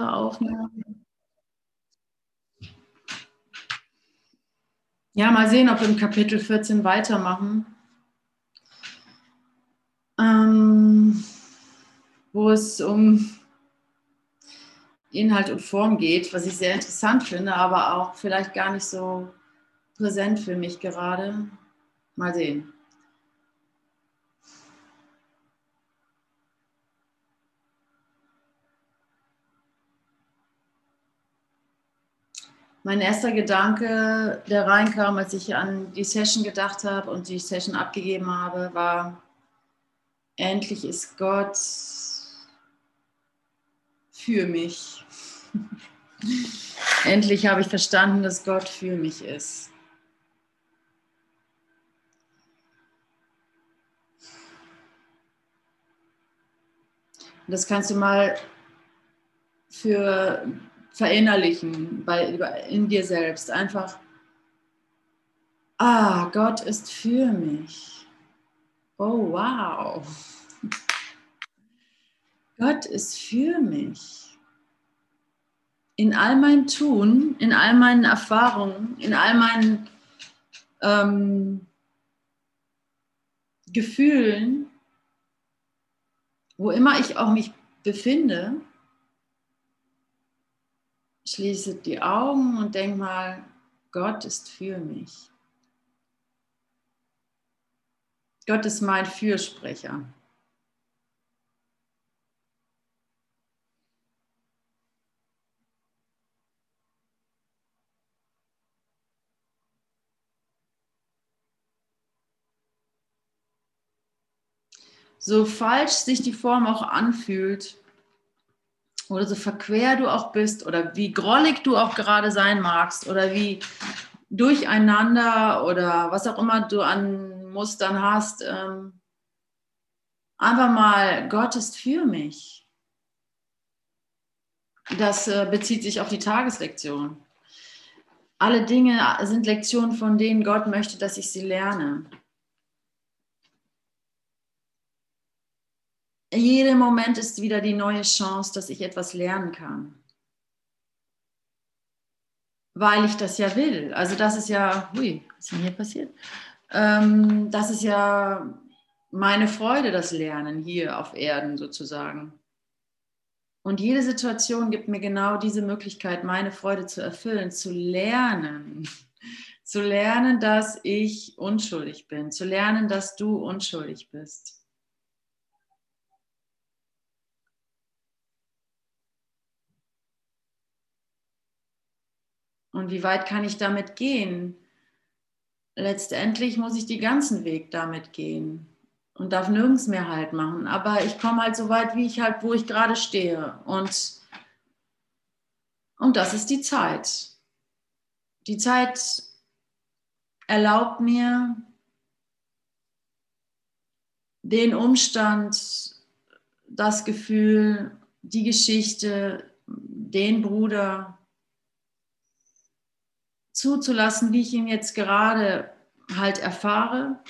Aufnahme. Ja, mal sehen, ob wir im Kapitel 14 weitermachen. Ähm, wo es um Inhalt und Form geht, was ich sehr interessant finde, aber auch vielleicht gar nicht so präsent für mich gerade. Mal sehen. Mein erster Gedanke, der reinkam, als ich an die Session gedacht habe und die Session abgegeben habe, war, endlich ist Gott für mich. endlich habe ich verstanden, dass Gott für mich ist. Das kannst du mal für verinnerlichen bei, in dir selbst. Einfach, ah, Gott ist für mich. Oh, wow. Gott ist für mich. In all meinem Tun, in all meinen Erfahrungen, in all meinen ähm, Gefühlen, wo immer ich auch mich befinde, schließe die Augen und denk mal, Gott ist für mich. Gott ist mein Fürsprecher. So falsch sich die Form auch anfühlt, oder so verquer du auch bist oder wie grollig du auch gerade sein magst oder wie durcheinander oder was auch immer du an Mustern hast, ähm, einfach mal, Gott ist für mich. Das äh, bezieht sich auf die Tageslektion. Alle Dinge sind Lektionen, von denen Gott möchte, dass ich sie lerne. Jeder Moment ist wieder die neue Chance, dass ich etwas lernen kann. Weil ich das ja will. Also das ist ja, hui, was ist denn hier passiert? Ähm, das ist ja meine Freude, das Lernen hier auf Erden sozusagen. Und jede Situation gibt mir genau diese Möglichkeit, meine Freude zu erfüllen, zu lernen. Zu lernen, dass ich unschuldig bin, zu lernen, dass du unschuldig bist. Und wie weit kann ich damit gehen? Letztendlich muss ich den ganzen Weg damit gehen und darf nirgends mehr Halt machen. Aber ich komme halt so weit, wie ich halt, wo ich gerade stehe. Und, und das ist die Zeit. Die Zeit erlaubt mir, den Umstand, das Gefühl, die Geschichte, den Bruder, zuzulassen, wie ich ihn jetzt gerade halt erfahre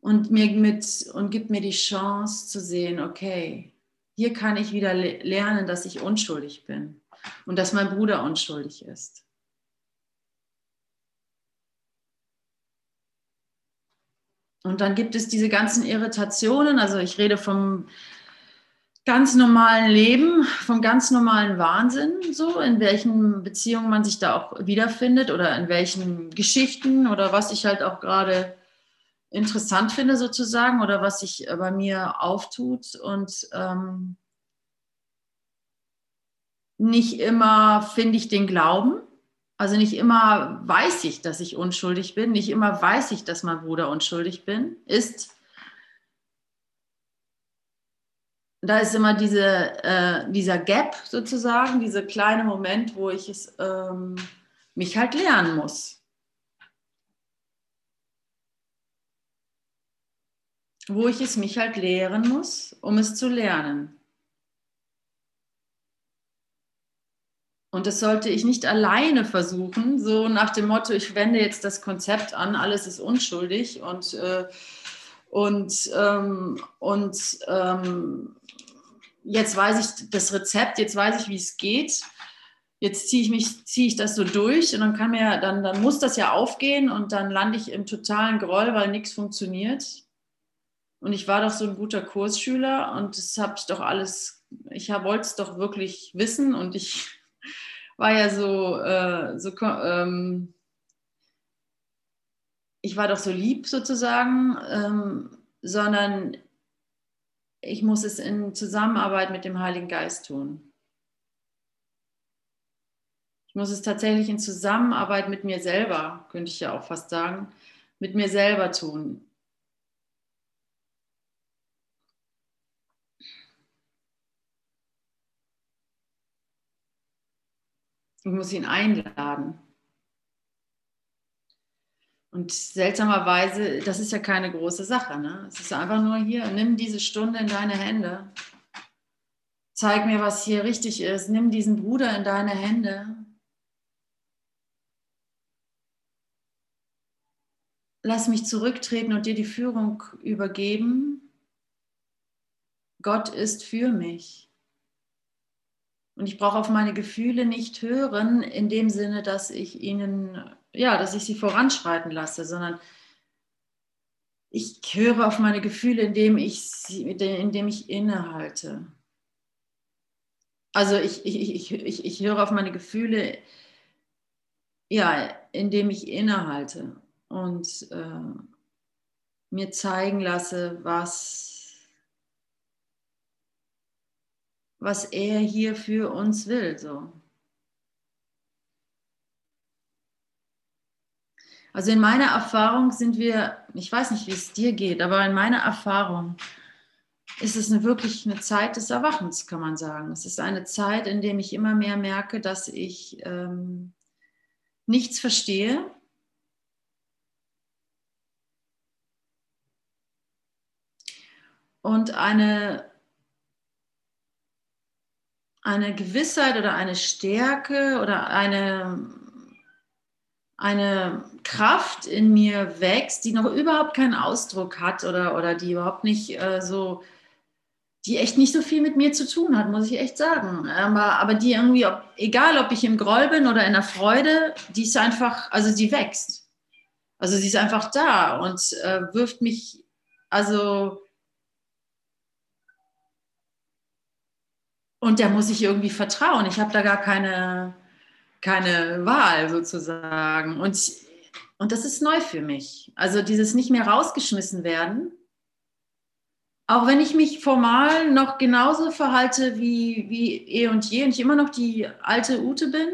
und mir mit und gibt mir die Chance zu sehen, okay, hier kann ich wieder lernen, dass ich unschuldig bin und dass mein Bruder unschuldig ist. Und dann gibt es diese ganzen Irritationen, also ich rede vom ganz normalen Leben, vom ganz normalen Wahnsinn, so in welchen Beziehungen man sich da auch wiederfindet oder in welchen Geschichten oder was ich halt auch gerade interessant finde sozusagen oder was sich bei mir auftut und ähm, nicht immer finde ich den Glauben, also nicht immer weiß ich, dass ich unschuldig bin, nicht immer weiß ich, dass mein Bruder unschuldig bin, ist da ist immer diese, äh, dieser Gap sozusagen, dieser kleine Moment, wo ich es ähm, mich halt lernen muss. Wo ich es mich halt lehren muss, um es zu lernen. Und das sollte ich nicht alleine versuchen, so nach dem Motto, ich wende jetzt das Konzept an, alles ist unschuldig und, äh, und, ähm, und ähm, jetzt weiß ich das Rezept, jetzt weiß ich, wie es geht. Jetzt ziehe ich mich, ziehe ich das so durch und dann kann mir, dann, dann muss das ja aufgehen und dann lande ich im totalen Groll, weil nichts funktioniert. Und ich war doch so ein guter Kursschüler und das habe ich doch alles, ich wollte es doch wirklich wissen und ich war ja so, äh, so ähm, ich war doch so lieb sozusagen, ähm, sondern ich muss es in Zusammenarbeit mit dem Heiligen Geist tun. Ich muss es tatsächlich in Zusammenarbeit mit mir selber, könnte ich ja auch fast sagen, mit mir selber tun. Ich muss ihn einladen. Und seltsamerweise, das ist ja keine große Sache. Ne? Es ist einfach nur hier, nimm diese Stunde in deine Hände. Zeig mir, was hier richtig ist. Nimm diesen Bruder in deine Hände. Lass mich zurücktreten und dir die Führung übergeben. Gott ist für mich. Und ich brauche auf meine Gefühle nicht hören, in dem Sinne, dass ich ihnen ja, dass ich sie voranschreiten lasse, sondern ich höre auf meine Gefühle, indem ich, sie, indem ich innehalte. Also ich, ich, ich, ich, höre auf meine Gefühle, ja, indem ich innehalte und äh, mir zeigen lasse, was, was er hier für uns will. So. Also in meiner Erfahrung sind wir, ich weiß nicht, wie es dir geht, aber in meiner Erfahrung ist es eine, wirklich eine Zeit des Erwachens, kann man sagen. Es ist eine Zeit, in der ich immer mehr merke, dass ich ähm, nichts verstehe. Und eine, eine Gewissheit oder eine Stärke oder eine eine Kraft in mir wächst, die noch überhaupt keinen Ausdruck hat oder, oder die überhaupt nicht äh, so, die echt nicht so viel mit mir zu tun hat, muss ich echt sagen. Aber, aber die irgendwie, ob, egal ob ich im Groll bin oder in der Freude, die ist einfach, also die wächst. Also sie ist einfach da und äh, wirft mich, also und der muss ich irgendwie vertrauen. Ich habe da gar keine, keine Wahl sozusagen. Und, und das ist neu für mich. Also dieses nicht mehr rausgeschmissen werden. Auch wenn ich mich formal noch genauso verhalte wie, wie eh und je und ich immer noch die alte Ute bin,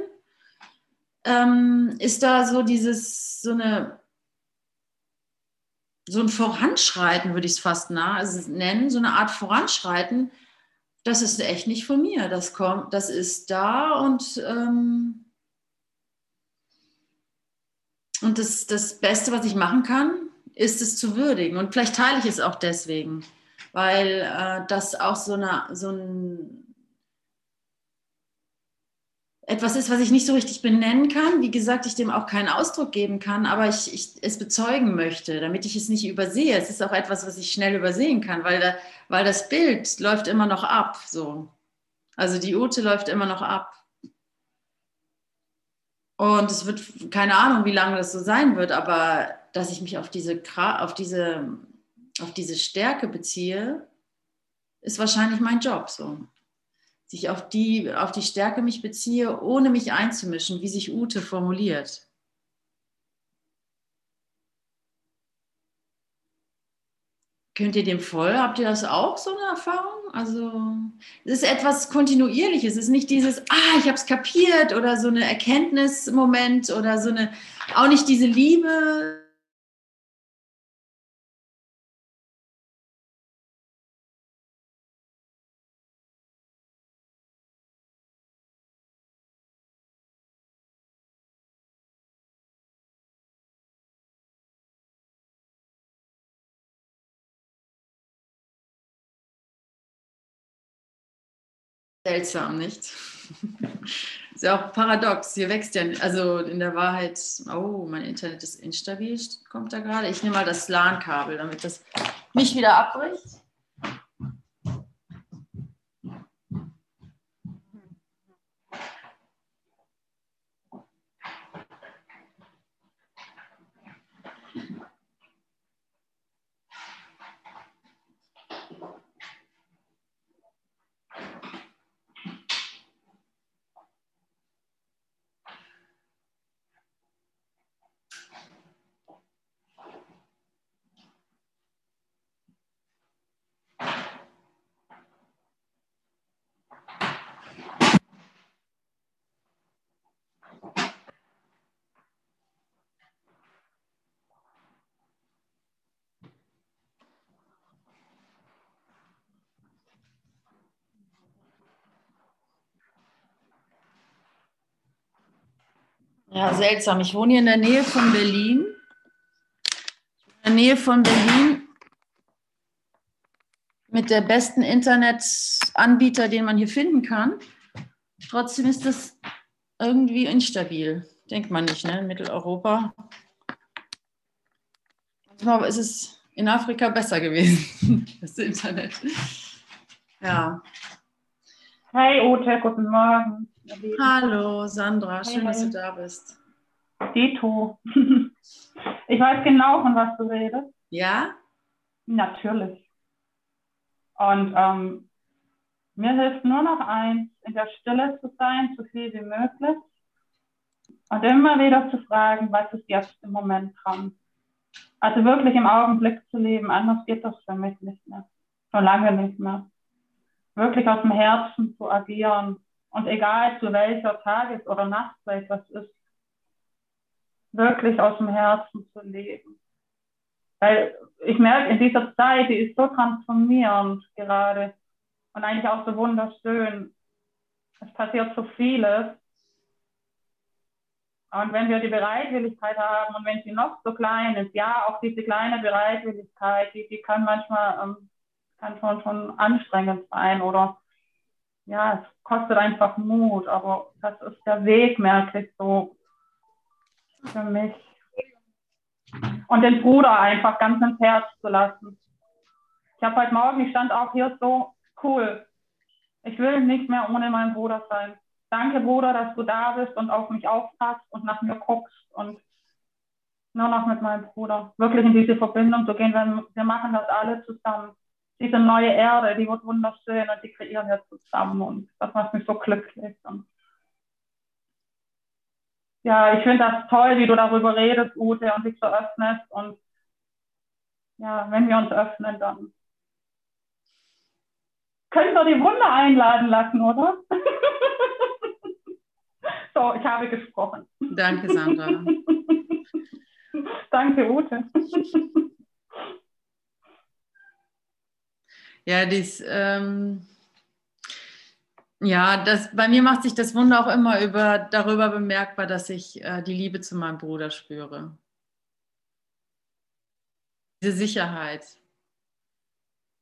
ähm, ist da so dieses, so eine, so ein Voranschreiten, würde ich es fast nah, also nennen, so eine Art Voranschreiten, das ist echt nicht von mir. Das kommt, das ist da und ähm, und das, das Beste, was ich machen kann, ist es zu würdigen. Und vielleicht teile ich es auch deswegen, weil äh, das auch so, eine, so ein etwas ist, was ich nicht so richtig benennen kann. Wie gesagt, ich dem auch keinen Ausdruck geben kann, aber ich, ich es bezeugen möchte, damit ich es nicht übersehe. Es ist auch etwas, was ich schnell übersehen kann, weil, da, weil das Bild läuft immer noch ab. So. Also die Ute läuft immer noch ab. Und es wird, keine Ahnung, wie lange das so sein wird, aber dass ich mich auf diese, auf diese, auf diese Stärke beziehe, ist wahrscheinlich mein Job so. Sich auf die, auf die Stärke mich beziehe, ohne mich einzumischen, wie sich Ute formuliert. Könnt ihr dem voll? Habt ihr das auch, so eine Erfahrung? Also, es ist etwas Kontinuierliches. Es ist nicht dieses, ah, ich habe es kapiert oder so eine Erkenntnismoment oder so eine, auch nicht diese Liebe, Seltsam, nicht? ist ja auch paradox. Hier wächst ja, also in der Wahrheit, oh, mein Internet ist instabil, kommt da gerade. Ich nehme mal das LAN-Kabel, damit das nicht wieder abbricht. Ja, seltsam. Ich wohne hier in der Nähe von Berlin. In der Nähe von Berlin mit der besten Internetanbieter, den man hier finden kann. Trotzdem ist das irgendwie instabil. Denkt man nicht, ne? In Mitteleuropa. Manchmal ist es in Afrika besser gewesen, das Internet. Ja. Hey Ute, guten Morgen. Hallo Sandra, schön, hey, dass du da bist. Dito. Ich weiß genau, von was du redest. Ja? Natürlich. Und ähm, mir hilft nur noch eins, in der Stille zu sein, so viel wie möglich. Und immer wieder zu fragen, was ist jetzt im Moment dran. Also wirklich im Augenblick zu leben, anders geht das für mich nicht mehr. Schon lange nicht mehr. Wirklich aus dem Herzen zu agieren. Und egal zu welcher Tages- oder Nachtzeit das ist, wirklich aus dem Herzen zu leben. Weil ich merke, in dieser Zeit, die ist so transformierend gerade und eigentlich auch so wunderschön. Es passiert so vieles. Und wenn wir die Bereitwilligkeit haben und wenn sie noch so klein ist, ja, auch diese kleine Bereitwilligkeit, die, die kann manchmal ähm, kann schon, schon anstrengend sein oder ja, es kostet einfach Mut, aber das ist der Weg, merke ich so für mich. Und den Bruder einfach ganz ins Herz zu lassen. Ich habe heute Morgen, ich stand auch hier so, cool, ich will nicht mehr ohne meinen Bruder sein. Danke, Bruder, dass du da bist und auf mich aufpasst und nach mir guckst und nur noch mit meinem Bruder wirklich in diese Verbindung zu gehen. Wir, wir machen das alle zusammen. Diese neue Erde, die wird wunderschön und die kreieren wir zusammen und das macht mich so glücklich. Und ja, ich finde das toll, wie du darüber redest, Ute, und dich so öffnest. Und ja, wenn wir uns öffnen, dann können wir die Wunder einladen lassen, oder? so, ich habe gesprochen. Danke, Sandra. Danke, Ute. ja, dies, ähm, ja, das, bei mir macht sich das Wunder auch immer über, darüber bemerkbar, dass ich äh, die Liebe zu meinem Bruder spüre. Diese Sicherheit.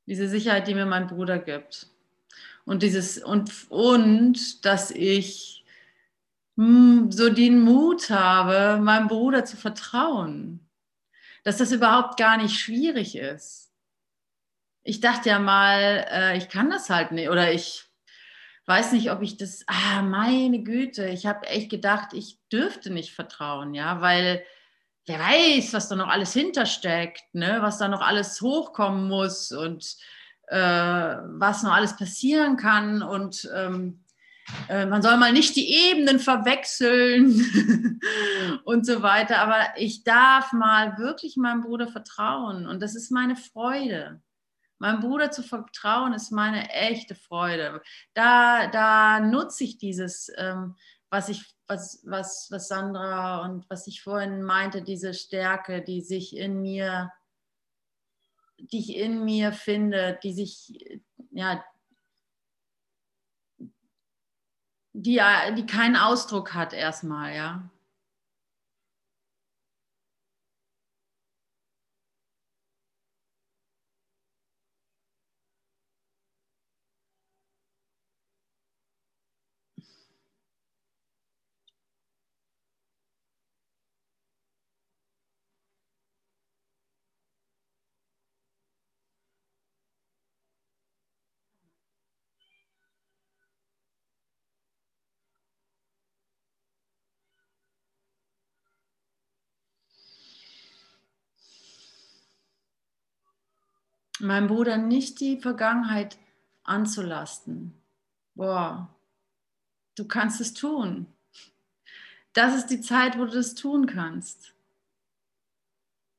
Diese Sicherheit, die mir mein Bruder gibt. Und, dieses, und, und dass ich mh, hm, so den Mut habe, meinem Bruder zu vertrauen. Dass das überhaupt gar nicht schwierig ist. Ich dachte ja mal, äh, ich kann das halt nicht oder ich weiß nicht, ob ich das, ah, meine Güte, ich habe echt gedacht, ich dürfte nicht vertrauen, ja, weil wer weiß, was da noch alles hintersteckt, ne, was da noch alles hochkommen muss und äh, was noch alles passieren kann und ähm, äh, man soll mal nicht die Ebenen verwechseln und so weiter, aber ich darf mal wirklich meinem Bruder vertrauen und das ist meine Freude. Meinem Bruder zu vertrauen ist meine echte Freude. Da, da nutze ich dieses, ähm, was ich, was, was, was Sandra und was ich vorhin meinte, diese Stärke, die sich in mir, die ich in mir finde, die sich, ja, die, die keinen Ausdruck hat erstmal, ja. Meinem Bruder nicht die Vergangenheit anzulasten. Boah, du kannst es tun. Das ist die Zeit, wo du das tun kannst.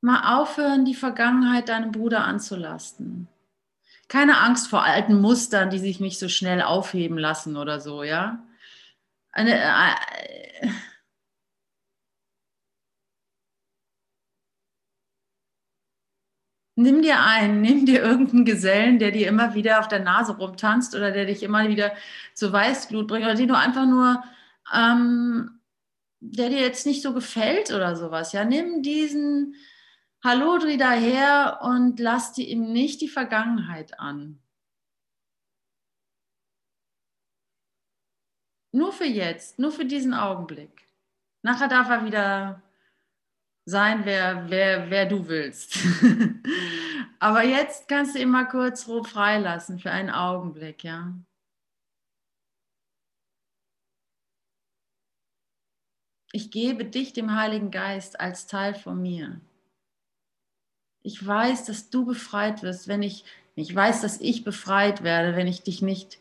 Mal aufhören, die Vergangenheit deinem Bruder anzulasten. Keine Angst vor alten Mustern, die sich nicht so schnell aufheben lassen oder so, ja. Eine, äh, Nimm dir einen, nimm dir irgendeinen Gesellen, der dir immer wieder auf der Nase rumtanzt oder der dich immer wieder zu Weißglut bringt oder den du einfach nur ähm, der dir jetzt nicht so gefällt oder sowas, ja, nimm diesen Halodri daher und lass dir ihm nicht die Vergangenheit an. Nur für jetzt, nur für diesen Augenblick. Nachher darf er wieder sein, wer, wer, wer du willst. Aber jetzt kannst du mal kurz roh freilassen für einen Augenblick, ja. Ich gebe dich dem Heiligen Geist als Teil von mir. Ich weiß, dass du befreit wirst, wenn ich, ich weiß, dass ich befreit werde, wenn ich dich nicht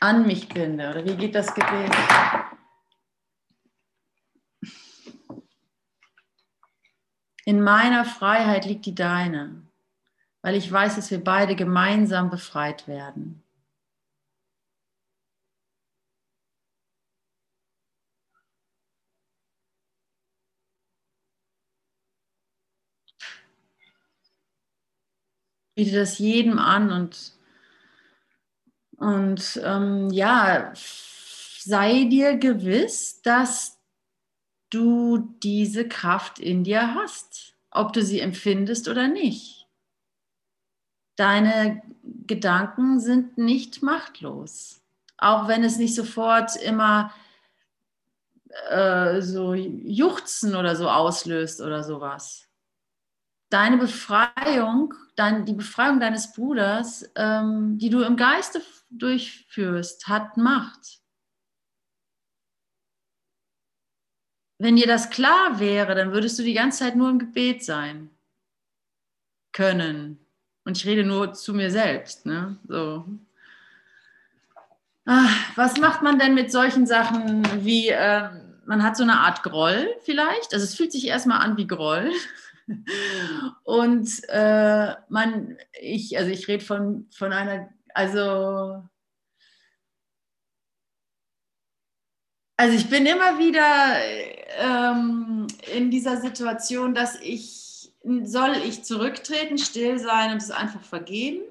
an mich binde. Oder wie geht das Gebet? In meiner Freiheit liegt die deine, weil ich weiß, dass wir beide gemeinsam befreit werden. biete das jedem an und, und ähm, ja, sei dir gewiss, dass du diese Kraft in dir hast, ob du sie empfindest oder nicht. Deine Gedanken sind nicht machtlos, auch wenn es nicht sofort immer äh, so Juchzen oder so auslöst oder sowas deine Befreiung, dein, die Befreiung deines Bruders, ähm, die du im Geiste durchführst, hat Macht. Wenn dir das klar wäre, dann würdest du die ganze Zeit nur im Gebet sein können. Und ich rede nur zu mir selbst. Ne? So. Ach, was macht man denn mit solchen Sachen wie, äh, man hat so eine Art Groll vielleicht? Also es fühlt sich erstmal an wie Groll. Und äh, man, ich, also ich rede von, von einer, also, also ich bin immer wieder ähm, in dieser Situation, dass ich, soll ich zurücktreten, still sein und es einfach vergeben?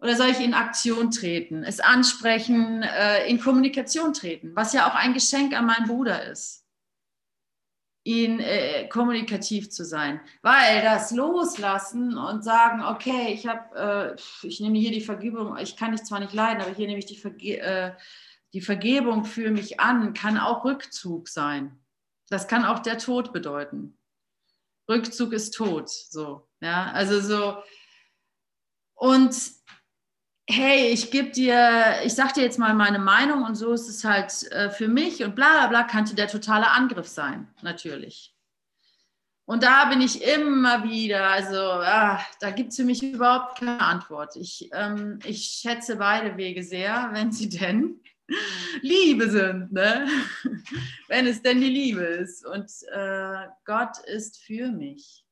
Oder soll ich in Aktion treten, es ansprechen, äh, in Kommunikation treten, was ja auch ein Geschenk an meinen Bruder ist? ihn äh, kommunikativ zu sein. Weil das Loslassen und sagen, okay, ich habe, äh, ich nehme hier die Vergebung, ich kann dich zwar nicht leiden, aber hier nehme ich die, Verge äh, die Vergebung für mich an, kann auch Rückzug sein. Das kann auch der Tod bedeuten. Rückzug ist Tod, so, ja, also so. Und hey, ich gebe dir, ich sag dir jetzt mal meine Meinung und so ist es halt äh, für mich und bla bla bla, könnte der totale Angriff sein, natürlich. Und da bin ich immer wieder, also ah, da gibt es für mich überhaupt keine Antwort. Ich, ähm, ich schätze beide Wege sehr, wenn sie denn Liebe sind, ne? wenn es denn die Liebe ist. Und äh, Gott ist für mich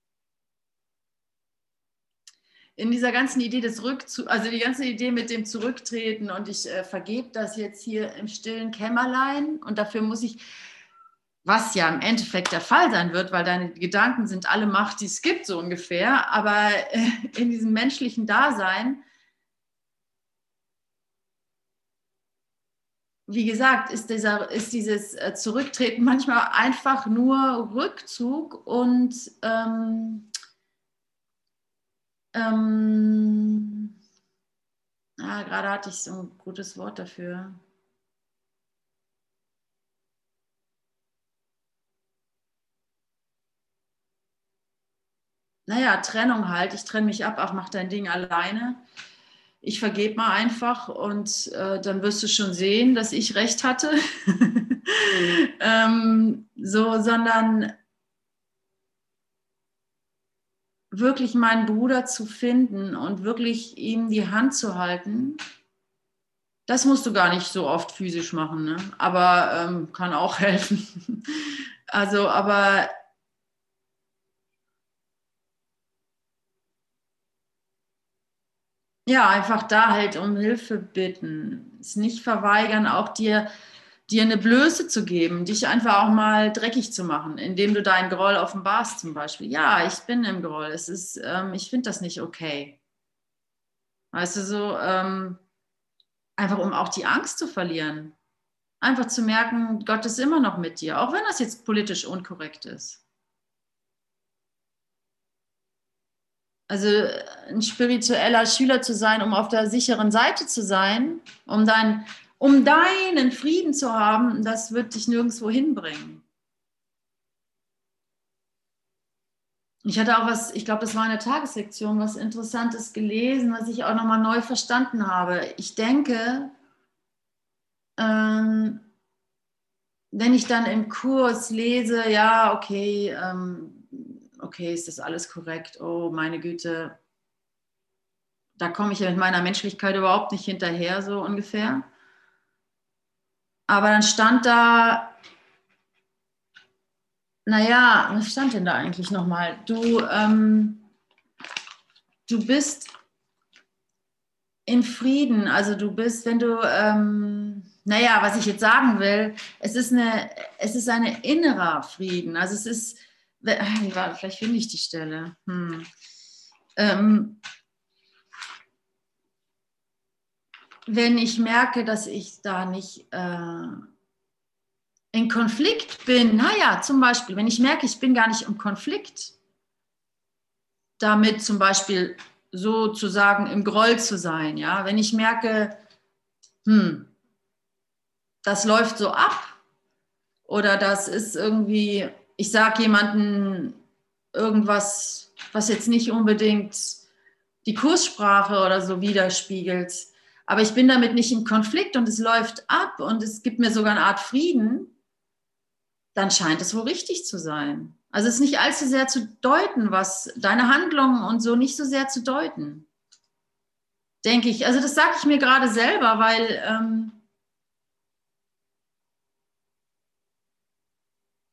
in dieser ganzen Idee des Rückzugs, also die ganze Idee mit dem Zurücktreten und ich äh, vergebe das jetzt hier im stillen Kämmerlein und dafür muss ich, was ja im Endeffekt der Fall sein wird, weil deine Gedanken sind alle Macht, die es gibt, so ungefähr, aber äh, in diesem menschlichen Dasein, wie gesagt, ist, dieser, ist dieses äh, Zurücktreten manchmal einfach nur Rückzug und ähm, ähm, ah, gerade hatte ich so ein gutes Wort dafür. Naja, Trennung halt. Ich trenne mich ab, ach, mach dein Ding alleine. Ich vergebe mal einfach und äh, dann wirst du schon sehen, dass ich recht hatte. ähm, so, sondern wirklich meinen Bruder zu finden und wirklich ihm die Hand zu halten, das musst du gar nicht so oft physisch machen, ne? aber ähm, kann auch helfen. also, aber ja, einfach da halt um Hilfe bitten, es nicht verweigern, auch dir dir eine Blöße zu geben, dich einfach auch mal dreckig zu machen, indem du deinen Groll offenbarst zum Beispiel. Ja, ich bin im Groll. Es ist, ähm, ich finde das nicht okay. Weißt du so, ähm, einfach um auch die Angst zu verlieren. Einfach zu merken, Gott ist immer noch mit dir, auch wenn das jetzt politisch unkorrekt ist. Also ein spiritueller Schüler zu sein, um auf der sicheren Seite zu sein, um, dein, um deinen Frieden zu haben, das wird dich nirgendwo hinbringen. Ich hatte auch was, ich glaube, das war eine Tagessektion, was Interessantes gelesen, was ich auch nochmal neu verstanden habe. Ich denke, ähm, wenn ich dann im Kurs lese, ja, okay, ähm, okay, ist das alles korrekt? Oh, meine Güte, da komme ich ja mit meiner Menschlichkeit überhaupt nicht hinterher, so ungefähr. Aber dann stand da, naja, was stand denn da eigentlich nochmal? Du, ähm, du bist in Frieden, also du bist, wenn du, ähm, naja, was ich jetzt sagen will, es ist eine, es ist ein innerer Frieden. Also es ist, vielleicht finde ich die Stelle. Hm. Ähm, wenn ich merke, dass ich da nicht äh, in Konflikt bin, naja, zum Beispiel, wenn ich merke, ich bin gar nicht im Konflikt, damit zum Beispiel sozusagen im Groll zu sein, ja, wenn ich merke, hm, das läuft so ab oder das ist irgendwie, ich sage jemandem irgendwas, was jetzt nicht unbedingt die Kurssprache oder so widerspiegelt, aber ich bin damit nicht im Konflikt und es läuft ab und es gibt mir sogar eine Art Frieden, dann scheint es wohl richtig zu sein. Also es ist nicht allzu sehr zu deuten, was deine Handlungen und so nicht so sehr zu deuten. Denke ich. Also das sage ich mir gerade selber, weil ähm,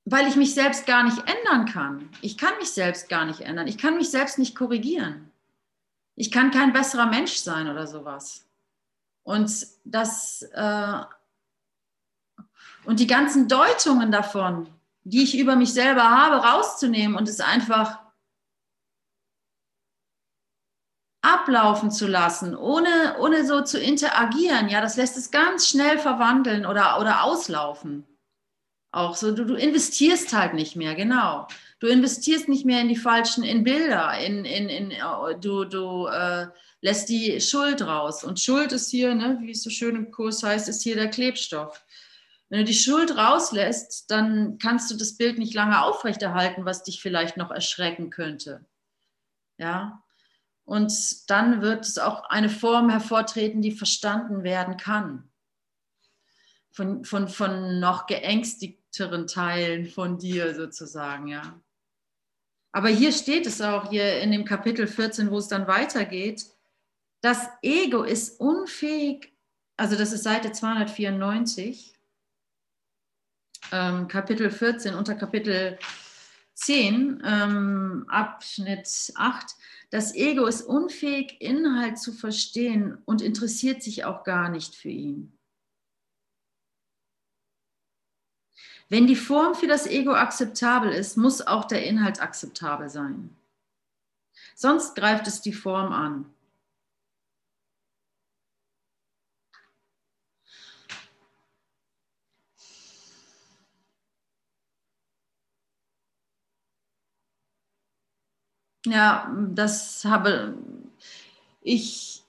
weil ich mich selbst gar nicht ändern kann. Ich kann mich selbst gar nicht ändern. Ich kann mich selbst nicht korrigieren. Ich kann kein besserer Mensch sein oder sowas. Und das äh, und die ganzen Deutungen davon, die ich über mich selber habe, rauszunehmen und es einfach ablaufen zu lassen, ohne, ohne so zu interagieren, ja, das lässt es ganz schnell verwandeln oder, oder auslaufen. Auch so, du, du investierst halt nicht mehr, genau. Du investierst nicht mehr in die falschen, in Bilder, in, in, in, du, du äh, lässt die Schuld raus. Und Schuld ist hier, ne, wie es so schön im Kurs heißt, ist hier der Klebstoff. Wenn du die Schuld rauslässt, dann kannst du das Bild nicht lange aufrechterhalten, was dich vielleicht noch erschrecken könnte. Ja. Und dann wird es auch eine Form hervortreten, die verstanden werden kann. Von, von, von noch geängstigteren Teilen von dir sozusagen, ja. Aber hier steht es auch, hier in dem Kapitel 14, wo es dann weitergeht, das Ego ist unfähig, also das ist Seite 294, ähm, Kapitel 14, unter Kapitel 10, ähm, Abschnitt 8. Das Ego ist unfähig, Inhalt zu verstehen und interessiert sich auch gar nicht für ihn. Wenn die Form für das Ego akzeptabel ist, muss auch der Inhalt akzeptabel sein. Sonst greift es die Form an. Ja, das habe ich.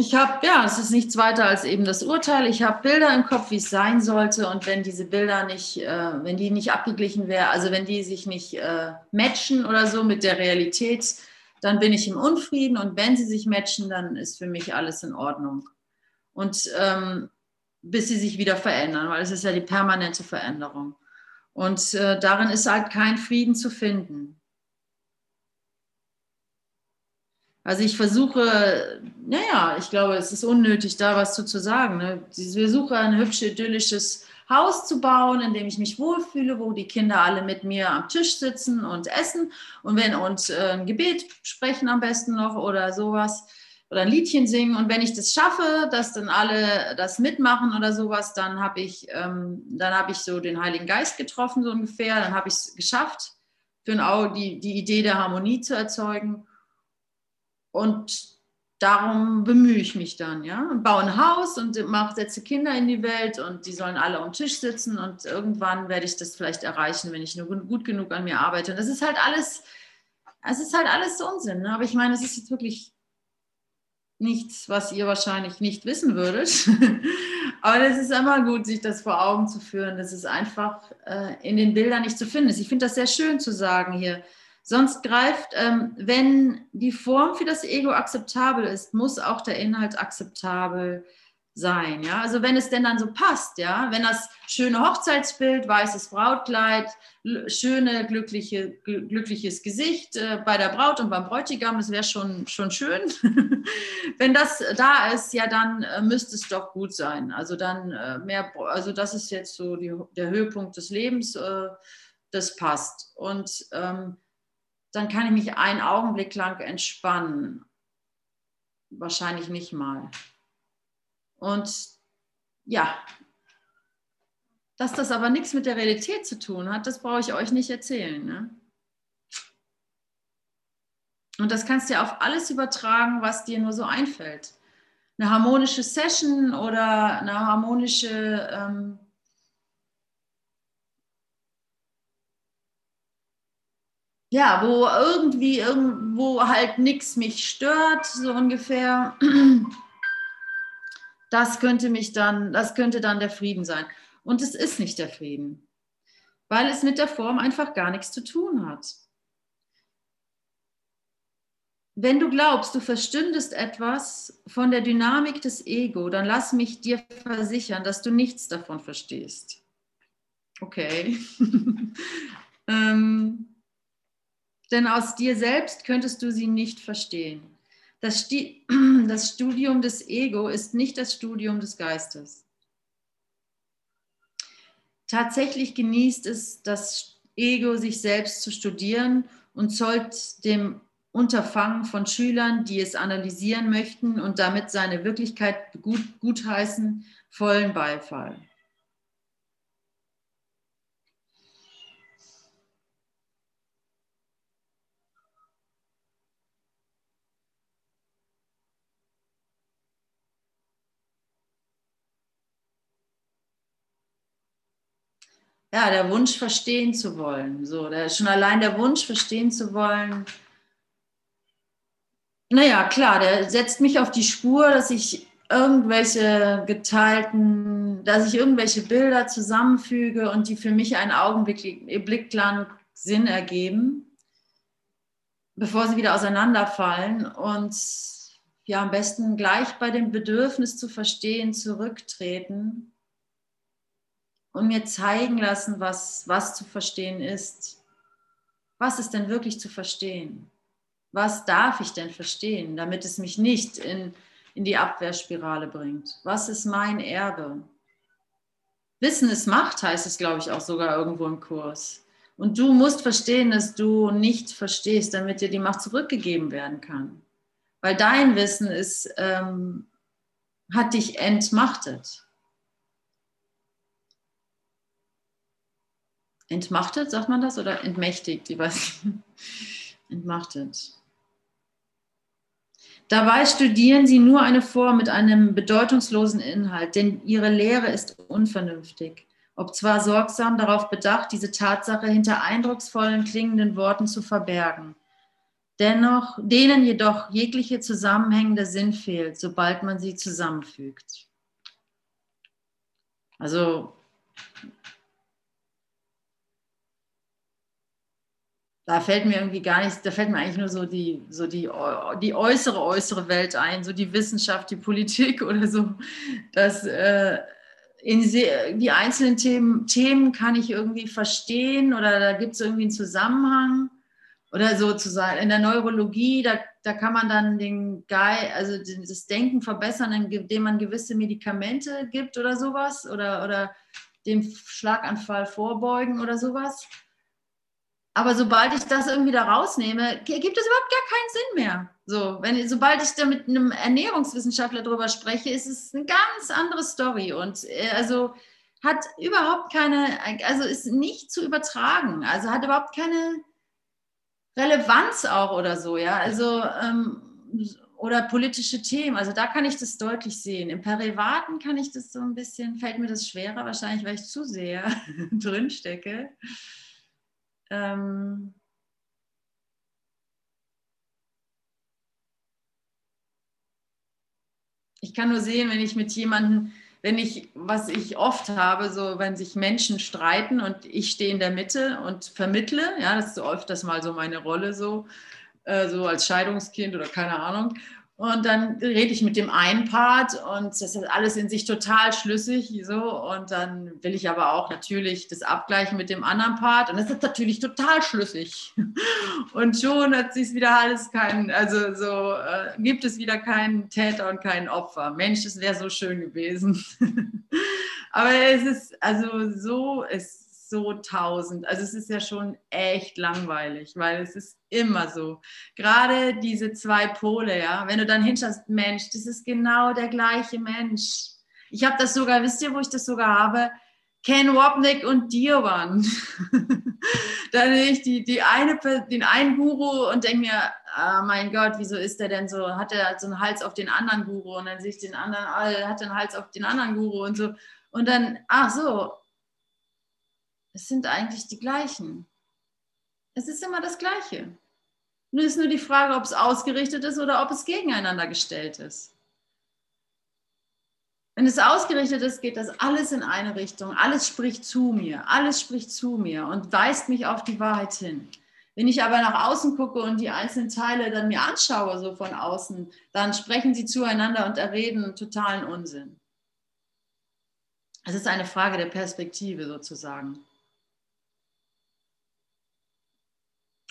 Ich habe, ja, es ist nichts weiter als eben das Urteil. Ich habe Bilder im Kopf, wie es sein sollte. Und wenn diese Bilder nicht, äh, wenn die nicht abgeglichen wären, also wenn die sich nicht äh, matchen oder so mit der Realität, dann bin ich im Unfrieden. Und wenn sie sich matchen, dann ist für mich alles in Ordnung. Und ähm, bis sie sich wieder verändern, weil es ist ja die permanente Veränderung. Und äh, darin ist halt kein Frieden zu finden. Also ich versuche, naja, ich glaube, es ist unnötig, da was zu, zu sagen. Ne? Ich versuche ein hübsch idyllisches Haus zu bauen, in dem ich mich wohlfühle, wo die Kinder alle mit mir am Tisch sitzen und essen und wenn und äh, ein Gebet sprechen am besten noch oder sowas oder ein Liedchen singen. Und wenn ich das schaffe, dass dann alle das mitmachen oder sowas, dann habe ich, ähm, dann habe ich so den Heiligen Geist getroffen so ungefähr. Dann habe ich es geschafft, für ein die, die Idee der Harmonie zu erzeugen. Und darum bemühe ich mich dann, ja, und baue ein Haus und mache, setze Kinder in die Welt und die sollen alle am Tisch sitzen und irgendwann werde ich das vielleicht erreichen, wenn ich nur gut genug an mir arbeite. Und das ist halt alles, es ist halt alles Unsinn. Ne? Aber ich meine, es ist jetzt wirklich nichts, was ihr wahrscheinlich nicht wissen würdet. Aber es ist immer gut, sich das vor Augen zu führen. Das ist einfach äh, in den Bildern nicht zu finden Ich finde das sehr schön zu sagen hier Sonst greift, ähm, wenn die Form für das Ego akzeptabel ist, muss auch der Inhalt akzeptabel sein. Ja? Also wenn es denn dann so passt, ja, wenn das schöne Hochzeitsbild, weißes Brautkleid, schöne, glückliche, glückliches Gesicht äh, bei der Braut und beim Bräutigam, das wäre schon, schon schön. wenn das da ist, ja, dann äh, müsste es doch gut sein. Also dann äh, mehr, also das ist jetzt so die, der Höhepunkt des Lebens, äh, das passt. Und ähm, dann kann ich mich einen Augenblick lang entspannen. Wahrscheinlich nicht mal. Und ja, dass das aber nichts mit der Realität zu tun hat, das brauche ich euch nicht erzählen. Ne? Und das kannst du ja auf alles übertragen, was dir nur so einfällt. Eine harmonische Session oder eine harmonische ähm, ja, wo irgendwie irgendwo halt nichts mich stört, so ungefähr. Das könnte mich dann, das könnte dann der Frieden sein. Und es ist nicht der Frieden, weil es mit der Form einfach gar nichts zu tun hat. Wenn du glaubst, du verstündest etwas von der Dynamik des Ego, dann lass mich dir versichern, dass du nichts davon verstehst. Okay. ähm, denn aus dir selbst könntest du sie nicht verstehen. Das, Sti das Studium des Ego ist nicht das Studium des Geistes. Tatsächlich genießt es das Ego, sich selbst zu studieren und zollt dem Unterfangen von Schülern, die es analysieren möchten und damit seine Wirklichkeit gut, gutheißen, vollen Beifall. Ja, der Wunsch verstehen zu wollen. So, der, schon allein der Wunsch verstehen zu wollen. Naja, klar, der setzt mich auf die Spur, dass ich irgendwelche geteilten, dass ich irgendwelche Bilder zusammenfüge und die für mich einen Augenblick lang Sinn ergeben, bevor sie wieder auseinanderfallen und ja, am besten gleich bei dem Bedürfnis zu verstehen zurücktreten und mir zeigen lassen, was, was zu verstehen ist. Was ist denn wirklich zu verstehen? Was darf ich denn verstehen, damit es mich nicht in, in die Abwehrspirale bringt? Was ist mein Erbe? Wissen ist Macht, heißt es, glaube ich, auch sogar irgendwo im Kurs. Und du musst verstehen, dass du nicht verstehst, damit dir die Macht zurückgegeben werden kann. Weil dein Wissen ist, ähm, hat dich entmachtet. Entmachtet, sagt man das, oder entmächtigt, ich weiß entmachtet. Dabei studieren sie nur eine Form mit einem bedeutungslosen Inhalt, denn ihre Lehre ist unvernünftig, ob zwar sorgsam darauf bedacht, diese Tatsache hinter eindrucksvollen klingenden Worten zu verbergen. Dennoch, denen jedoch jegliche zusammenhängende Sinn fehlt, sobald man sie zusammenfügt. Also da fällt mir irgendwie gar nichts, da fällt mir eigentlich nur so die, so die, die äußere, äußere Welt ein, so die Wissenschaft, die Politik oder so. Dass äh, in die einzelnen Themen, Themen kann ich irgendwie verstehen oder da gibt es irgendwie einen Zusammenhang oder sozusagen in der Neurologie, da, da kann man dann den Geist, also das Denken verbessern, indem man gewisse Medikamente gibt oder sowas oder, oder dem Schlaganfall vorbeugen oder sowas. Aber sobald ich das irgendwie da rausnehme, gibt es überhaupt gar keinen Sinn mehr. So, wenn, sobald ich da mit einem Ernährungswissenschaftler drüber spreche, ist es eine ganz andere Story und äh, also hat überhaupt keine, also ist nicht zu übertragen, also hat überhaupt keine Relevanz auch oder so, ja. Also ähm, oder politische Themen, also da kann ich das deutlich sehen. Im Privaten kann ich das so ein bisschen, fällt mir das schwerer, wahrscheinlich, weil ich zu sehr drin stecke. Ähm ich kann nur sehen, wenn ich mit jemandem, wenn ich, was ich oft habe, so wenn sich Menschen streiten und ich stehe in der Mitte und vermittle, ja, das ist so oft das mal so meine Rolle so, äh, so als Scheidungskind oder keine Ahnung. Und dann rede ich mit dem einen Part und das ist alles in sich total schlüssig. So. Und dann will ich aber auch natürlich das abgleichen mit dem anderen Part. Und das ist natürlich total schlüssig. Und schon hat sich wieder alles kein, also so äh, gibt es wieder keinen Täter und kein Opfer. Mensch, es wäre so schön gewesen. aber es ist also so, es so tausend. Also es ist ja schon echt langweilig, weil es ist immer so. Gerade diese zwei Pole, ja, wenn du dann hinschaust, Mensch, das ist genau der gleiche Mensch. Ich habe das sogar, wisst ihr, wo ich das sogar habe? Ken Wapnick und Diovan. da sehe ich die, die eine, den einen Guru und denke mir, oh mein Gott, wieso ist der denn so? Hat er so einen Hals auf den anderen Guru? Und dann sehe ich den anderen, oh, hat den Hals auf den anderen Guru und so. Und dann, ach so, es sind eigentlich die gleichen. Es ist immer das Gleiche. Nur ist nur die Frage, ob es ausgerichtet ist oder ob es gegeneinander gestellt ist. Wenn es ausgerichtet ist, geht das alles in eine Richtung. Alles spricht zu mir. Alles spricht zu mir und weist mich auf die Wahrheit hin. Wenn ich aber nach außen gucke und die einzelnen Teile dann mir anschaue, so von außen, dann sprechen sie zueinander und erreden totalen Unsinn. Es ist eine Frage der Perspektive sozusagen.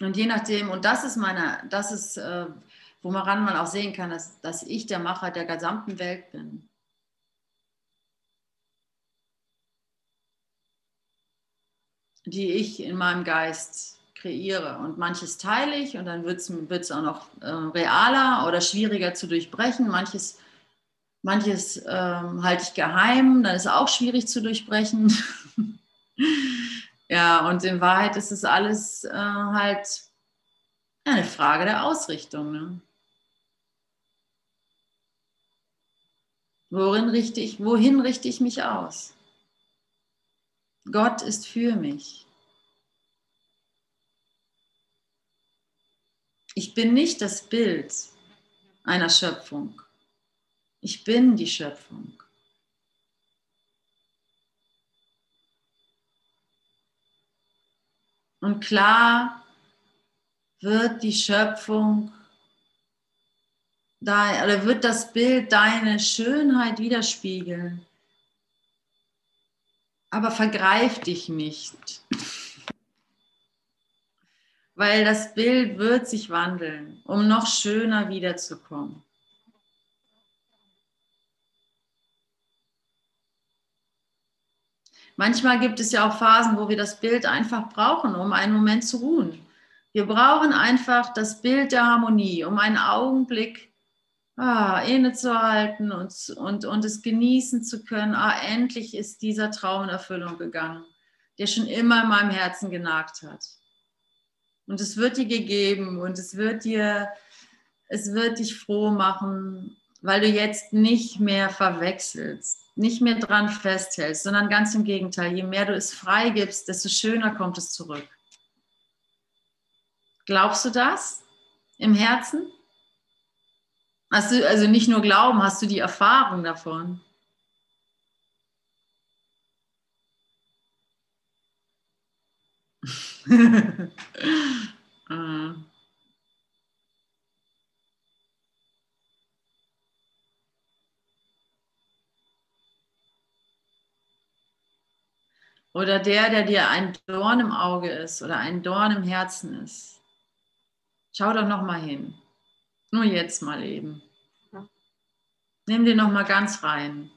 Und je nachdem, und das ist meine, das ist, äh, woran man auch sehen kann, dass, dass ich der Macher der gesamten Welt bin. Die ich in meinem Geist kreiere. Und manches teile ich und dann wird es auch noch äh, realer oder schwieriger zu durchbrechen. Manches, manches äh, halte ich geheim, dann ist es auch schwierig zu durchbrechen. Ja, und in Wahrheit ist es alles äh, halt eine Frage der Ausrichtung. Ne? Worin richte ich, wohin richte ich mich aus? Gott ist für mich. Ich bin nicht das Bild einer Schöpfung. Ich bin die Schöpfung. Und klar wird die Schöpfung dein, oder wird das Bild deine Schönheit widerspiegeln. Aber vergreif dich nicht. Weil das Bild wird sich wandeln, um noch schöner wiederzukommen. Manchmal gibt es ja auch Phasen, wo wir das Bild einfach brauchen, um einen Moment zu ruhen. Wir brauchen einfach das Bild der Harmonie, um einen Augenblick ah, innezuhalten und, und, und es genießen zu können. Ah, endlich ist dieser Traum in Erfüllung gegangen, der schon immer in meinem Herzen genagt hat. Und es wird dir gegeben und es wird dir, es wird dich froh machen, weil du jetzt nicht mehr verwechselst nicht mehr dran festhältst, sondern ganz im Gegenteil, je mehr du es freigibst, desto schöner kommt es zurück. Glaubst du das im Herzen? Hast du also nicht nur Glauben, hast du die Erfahrung davon? ah. Oder der, der dir ein Dorn im Auge ist oder ein Dorn im Herzen ist. Schau doch noch mal hin. Nur jetzt mal eben. Nimm den noch mal ganz rein.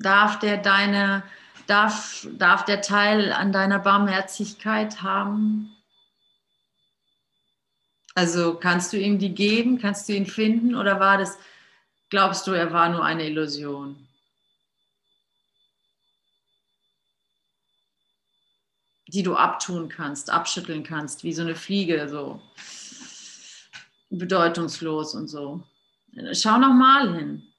Darf der deine Darf, darf der Teil an deiner Barmherzigkeit haben? Also kannst du ihm die geben? Kannst du ihn finden? Oder war das, glaubst du, er war nur eine Illusion? Die du abtun kannst, abschütteln kannst, wie so eine Fliege, so bedeutungslos und so. Schau noch mal hin.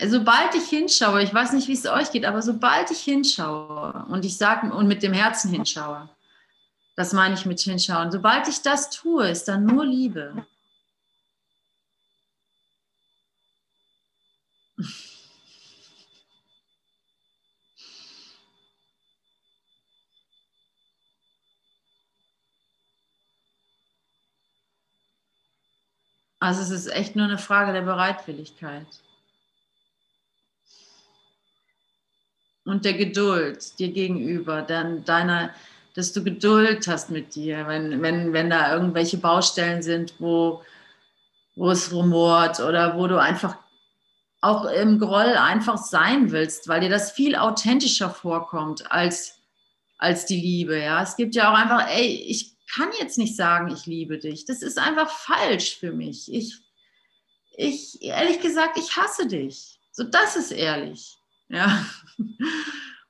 Sobald ich hinschaue, ich weiß nicht, wie es euch geht, aber sobald ich hinschaue und ich sage und mit dem Herzen hinschaue, das meine ich mit hinschauen, sobald ich das tue, ist dann nur Liebe. Also es ist echt nur eine Frage der Bereitwilligkeit. Und der Geduld dir gegenüber, dann deiner, dass du Geduld hast mit dir, wenn, wenn, wenn da irgendwelche Baustellen sind, wo, wo es rumort oder wo du einfach auch im Groll einfach sein willst, weil dir das viel authentischer vorkommt als, als die Liebe. Ja? Es gibt ja auch einfach, ey, ich kann jetzt nicht sagen, ich liebe dich. Das ist einfach falsch für mich. Ich, ich ehrlich gesagt, ich hasse dich. So, das ist ehrlich. Ja.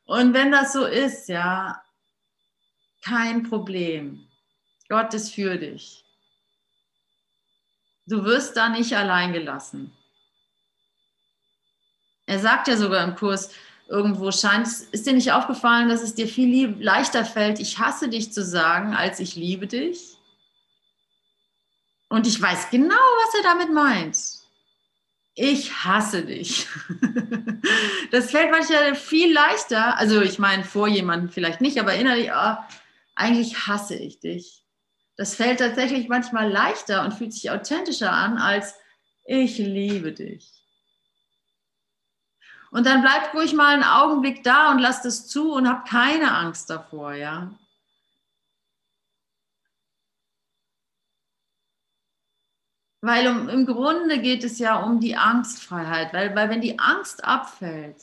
Und wenn das so ist, ja, kein Problem. Gott ist für dich. Du wirst da nicht allein gelassen. Er sagt ja sogar im Kurs, irgendwo scheint, ist dir nicht aufgefallen, dass es dir viel leichter fällt, ich hasse dich zu sagen, als ich liebe dich? Und ich weiß genau, was er damit meint ich hasse dich. Das fällt manchmal viel leichter. Also ich meine, vor jemandem vielleicht nicht, aber innerlich, oh, eigentlich hasse ich dich. Das fällt tatsächlich manchmal leichter und fühlt sich authentischer an als ich liebe dich. Und dann bleibt ruhig mal einen Augenblick da und lasst es zu und habt keine Angst davor, ja. Weil um, im Grunde geht es ja um die Angstfreiheit, weil, weil wenn die Angst abfällt,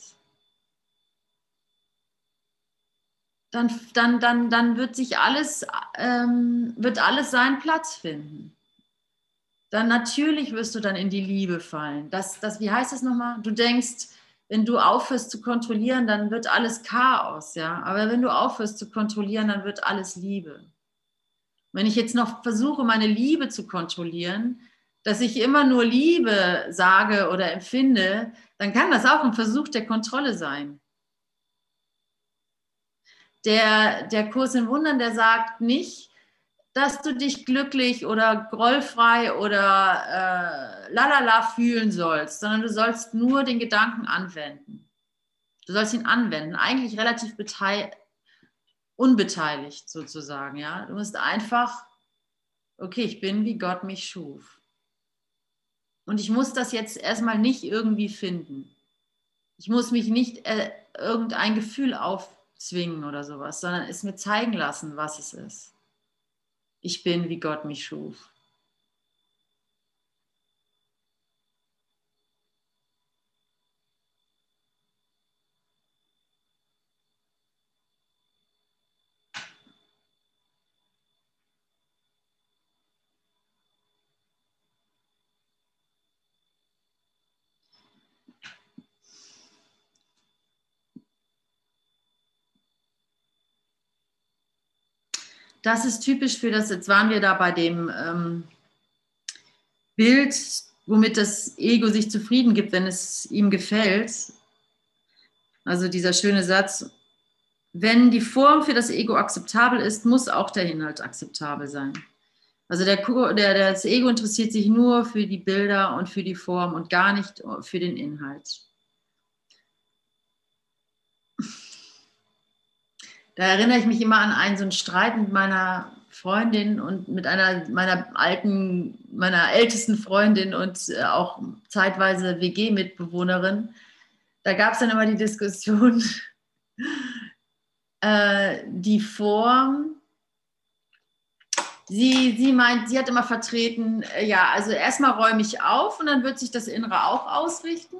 dann, dann, dann, dann wird sich alles, ähm, wird alles seinen Platz finden. Dann natürlich wirst du dann in die Liebe fallen. Das, das, wie heißt das nochmal? Du denkst, wenn du aufhörst zu kontrollieren, dann wird alles Chaos, ja. Aber wenn du aufhörst zu kontrollieren, dann wird alles Liebe. Wenn ich jetzt noch versuche, meine Liebe zu kontrollieren, dass ich immer nur Liebe sage oder empfinde, dann kann das auch ein Versuch der Kontrolle sein. Der, der Kurs in Wundern, der sagt nicht, dass du dich glücklich oder grollfrei oder äh, lalala fühlen sollst, sondern du sollst nur den Gedanken anwenden. Du sollst ihn anwenden, eigentlich relativ unbeteiligt sozusagen. Ja? Du musst einfach, okay, ich bin, wie Gott mich schuf. Und ich muss das jetzt erstmal nicht irgendwie finden. Ich muss mich nicht äh, irgendein Gefühl aufzwingen oder sowas, sondern es mir zeigen lassen, was es ist. Ich bin, wie Gott mich schuf. Das ist typisch für das, jetzt waren wir da bei dem ähm, Bild, womit das Ego sich zufrieden gibt, wenn es ihm gefällt. Also dieser schöne Satz, wenn die Form für das Ego akzeptabel ist, muss auch der Inhalt akzeptabel sein. Also der, der, das Ego interessiert sich nur für die Bilder und für die Form und gar nicht für den Inhalt. Da erinnere ich mich immer an einen so einen Streit mit meiner Freundin und mit einer meiner alten, meiner ältesten Freundin und äh, auch zeitweise WG-Mitbewohnerin. Da gab es dann immer die Diskussion, äh, die Form. Sie, sie meint, sie hat immer vertreten, äh, ja, also erstmal räume ich auf und dann wird sich das Innere auch ausrichten.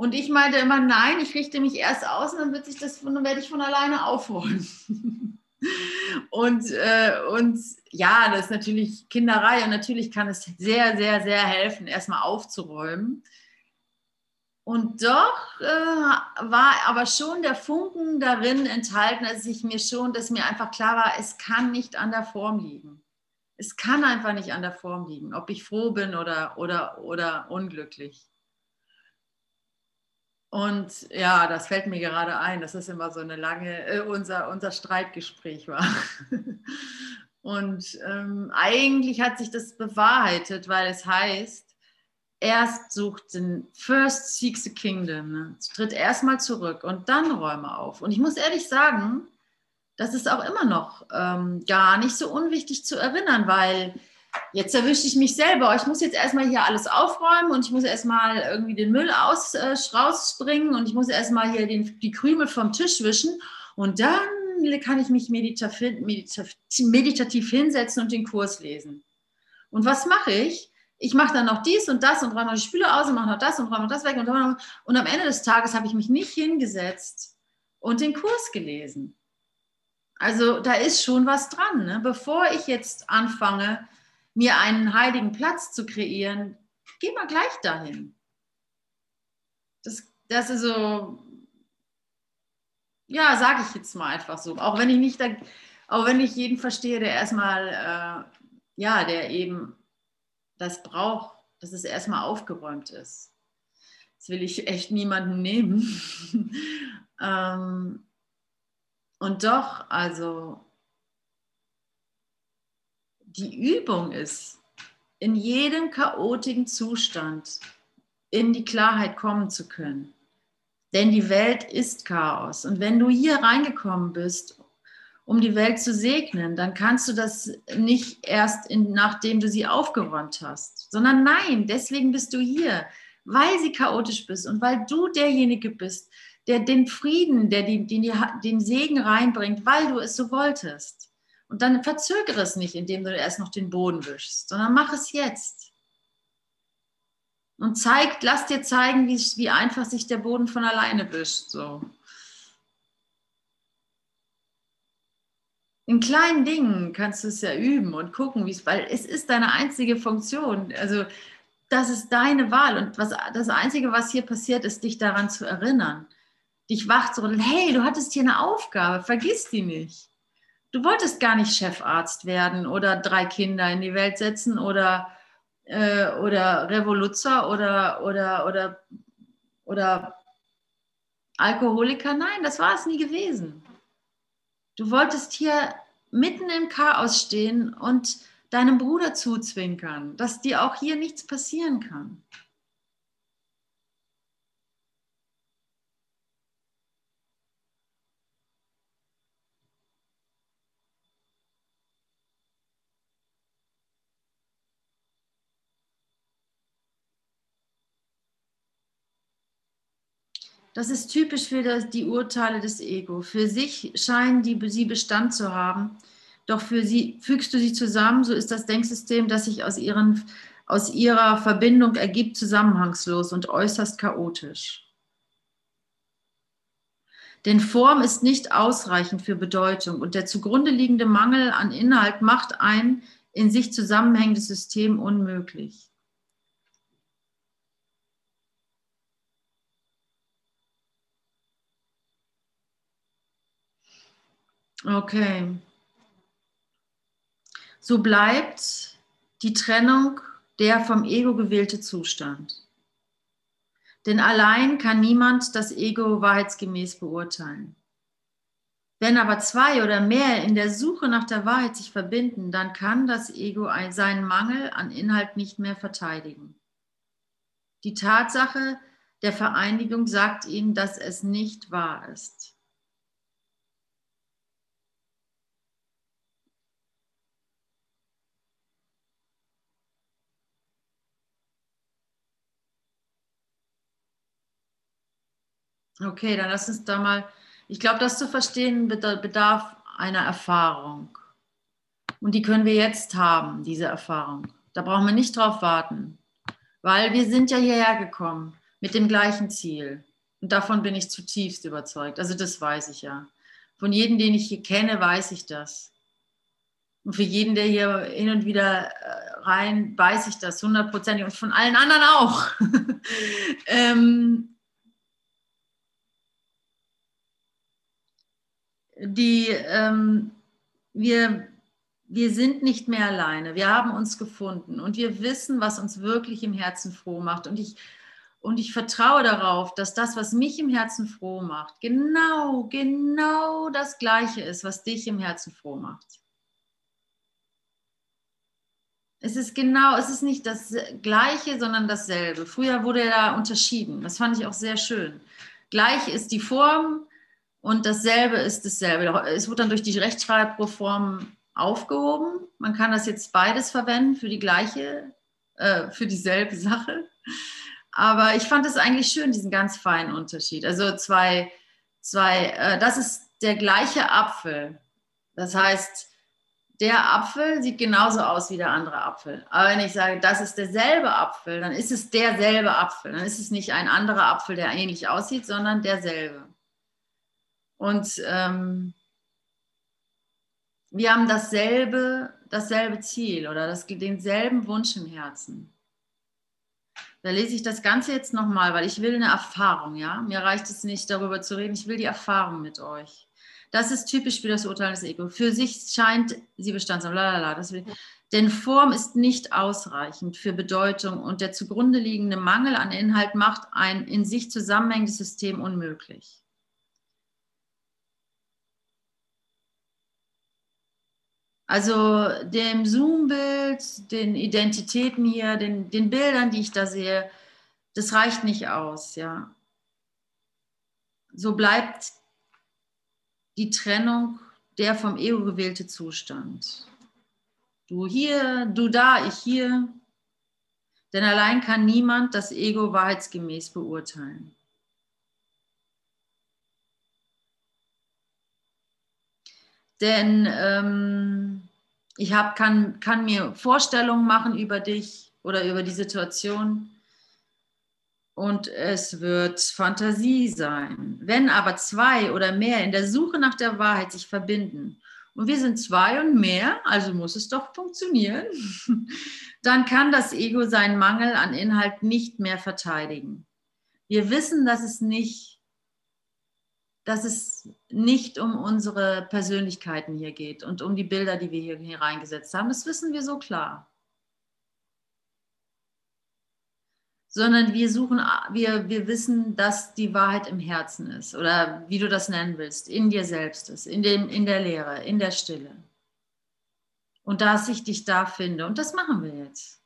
Und ich meinte immer, nein, ich richte mich erst aus und dann wird sich das, dann werde ich von alleine aufräumen. und, äh, und ja, das ist natürlich Kinderei und natürlich kann es sehr, sehr, sehr helfen, erstmal aufzuräumen. Und doch äh, war aber schon der Funken darin enthalten, dass ich mir schon, dass mir einfach klar war, es kann nicht an der Form liegen. Es kann einfach nicht an der Form liegen, ob ich froh bin oder, oder, oder unglücklich. Und ja, das fällt mir gerade ein, dass das immer so eine lange, äh, unser, unser Streitgespräch war. Und ähm, eigentlich hat sich das bewahrheitet, weil es heißt, erst sucht den First seeks the Kingdom, ne? tritt erstmal zurück und dann räume auf. Und ich muss ehrlich sagen, das ist auch immer noch ähm, gar nicht so unwichtig zu erinnern, weil jetzt erwische ich mich selber. Ich muss jetzt erstmal hier alles aufräumen und ich muss erstmal irgendwie den Müll aus, äh, rausspringen und ich muss erstmal hier den, die Krümel vom Tisch wischen und dann kann ich mich meditativ, meditativ hinsetzen und den Kurs lesen. Und was mache ich? Ich mache dann noch dies und das und räume noch die Spüle aus und mache noch das und räume noch das weg. Und, und am Ende des Tages habe ich mich nicht hingesetzt und den Kurs gelesen. Also da ist schon was dran. Ne? Bevor ich jetzt anfange, mir einen heiligen Platz zu kreieren, geh mal gleich dahin. Das, das ist so, ja, sage ich jetzt mal einfach so. Auch wenn ich nicht, da, auch wenn ich jeden verstehe, der erstmal, äh, ja, der eben das braucht, dass es erstmal aufgeräumt ist. Das will ich echt niemanden nehmen. ähm, und doch, also die Übung ist, in jedem chaotischen Zustand in die Klarheit kommen zu können. Denn die Welt ist Chaos. Und wenn du hier reingekommen bist, um die Welt zu segnen, dann kannst du das nicht erst, in, nachdem du sie aufgeräumt hast, sondern nein, deswegen bist du hier, weil sie chaotisch bist und weil du derjenige bist, der den Frieden, der die, den, den Segen reinbringt, weil du es so wolltest. Und dann verzögere es nicht, indem du erst noch den Boden wischst, sondern mach es jetzt. Und zeig, lass dir zeigen, wie, wie einfach sich der Boden von alleine wischt. So. In kleinen Dingen kannst du es ja üben und gucken, wie es, weil es ist deine einzige Funktion. Also das ist deine Wahl. Und was, das Einzige, was hier passiert, ist, dich daran zu erinnern dich wach zu rütteln, hey, du hattest hier eine Aufgabe, vergiss die nicht. Du wolltest gar nicht Chefarzt werden oder drei Kinder in die Welt setzen oder, äh, oder Revoluzer oder, oder, oder, oder Alkoholiker. Nein, das war es nie gewesen. Du wolltest hier mitten im Chaos stehen und deinem Bruder zuzwinkern, dass dir auch hier nichts passieren kann. Das ist typisch für das, die Urteile des Ego. Für sich scheinen die, sie Bestand zu haben, doch für sie fügst du sie zusammen, so ist das Denksystem, das sich aus, ihren, aus ihrer Verbindung ergibt, zusammenhangslos und äußerst chaotisch. Denn Form ist nicht ausreichend für Bedeutung und der zugrunde liegende Mangel an Inhalt macht ein in sich zusammenhängendes System unmöglich. Okay. So bleibt die Trennung der vom Ego gewählte Zustand. Denn allein kann niemand das Ego wahrheitsgemäß beurteilen. Wenn aber zwei oder mehr in der Suche nach der Wahrheit sich verbinden, dann kann das Ego seinen Mangel an Inhalt nicht mehr verteidigen. Die Tatsache der Vereinigung sagt ihnen, dass es nicht wahr ist. Okay, dann lass uns da mal, ich glaube, das zu verstehen bedarf einer Erfahrung. Und die können wir jetzt haben, diese Erfahrung. Da brauchen wir nicht drauf warten, weil wir sind ja hierher gekommen mit dem gleichen Ziel. Und davon bin ich zutiefst überzeugt. Also das weiß ich ja. Von jedem, den ich hier kenne, weiß ich das. Und für jeden, der hier hin und wieder äh, rein, weiß ich das hundertprozentig und von allen anderen auch. ähm, die, ähm, wir, wir sind nicht mehr alleine. Wir haben uns gefunden und wir wissen, was uns wirklich im Herzen froh macht. Und ich und ich vertraue darauf, dass das, was mich im Herzen froh macht, genau, genau das Gleiche ist, was dich im Herzen froh macht. Es ist genau, es ist nicht das Gleiche, sondern dasselbe. Früher wurde da unterschieden. Das fand ich auch sehr schön. Gleich ist die Form und dasselbe ist dasselbe. Es wurde dann durch die Rechtschreibreform aufgehoben. Man kann das jetzt beides verwenden für die gleiche, äh, für dieselbe Sache. Aber ich fand es eigentlich schön, diesen ganz feinen Unterschied. Also zwei, zwei, äh, das ist der gleiche Apfel. Das heißt, der Apfel sieht genauso aus wie der andere Apfel. Aber wenn ich sage, das ist derselbe Apfel, dann ist es derselbe Apfel. Dann ist es nicht ein anderer Apfel, der ähnlich aussieht, sondern derselbe. Und ähm, wir haben dasselbe, dasselbe Ziel oder das, denselben Wunsch im Herzen. Da lese ich das Ganze jetzt nochmal, weil ich will eine Erfahrung, ja. Mir reicht es nicht, darüber zu reden. Ich will die Erfahrung mit euch. Das ist typisch für das Urteil des Ego. Für sich scheint sie Bestand zu haben. Denn Form ist nicht ausreichend für Bedeutung und der zugrunde liegende Mangel an Inhalt macht ein in sich zusammenhängendes System unmöglich. Also dem Zoom-Bild, den Identitäten hier, den, den Bildern, die ich da sehe, das reicht nicht aus, ja. So bleibt die Trennung der vom Ego gewählte Zustand. Du hier, du da, ich hier. Denn allein kann niemand das Ego wahrheitsgemäß beurteilen. Denn ähm, ich hab, kann, kann mir Vorstellungen machen über dich oder über die Situation. Und es wird Fantasie sein. Wenn aber zwei oder mehr in der Suche nach der Wahrheit sich verbinden, und wir sind zwei und mehr, also muss es doch funktionieren, dann kann das Ego seinen Mangel an Inhalt nicht mehr verteidigen. Wir wissen, dass es nicht dass es nicht um unsere Persönlichkeiten hier geht und um die Bilder, die wir hier, reingesetzt haben. Das wissen wir so klar. Sondern wir suchen, wir, wir wissen, dass die Wahrheit im Herzen ist oder wie du das nennen willst, in dir selbst ist, in, dem, in der Lehre, in der Stille. Und dass ich dich da finde. Und das machen wir jetzt.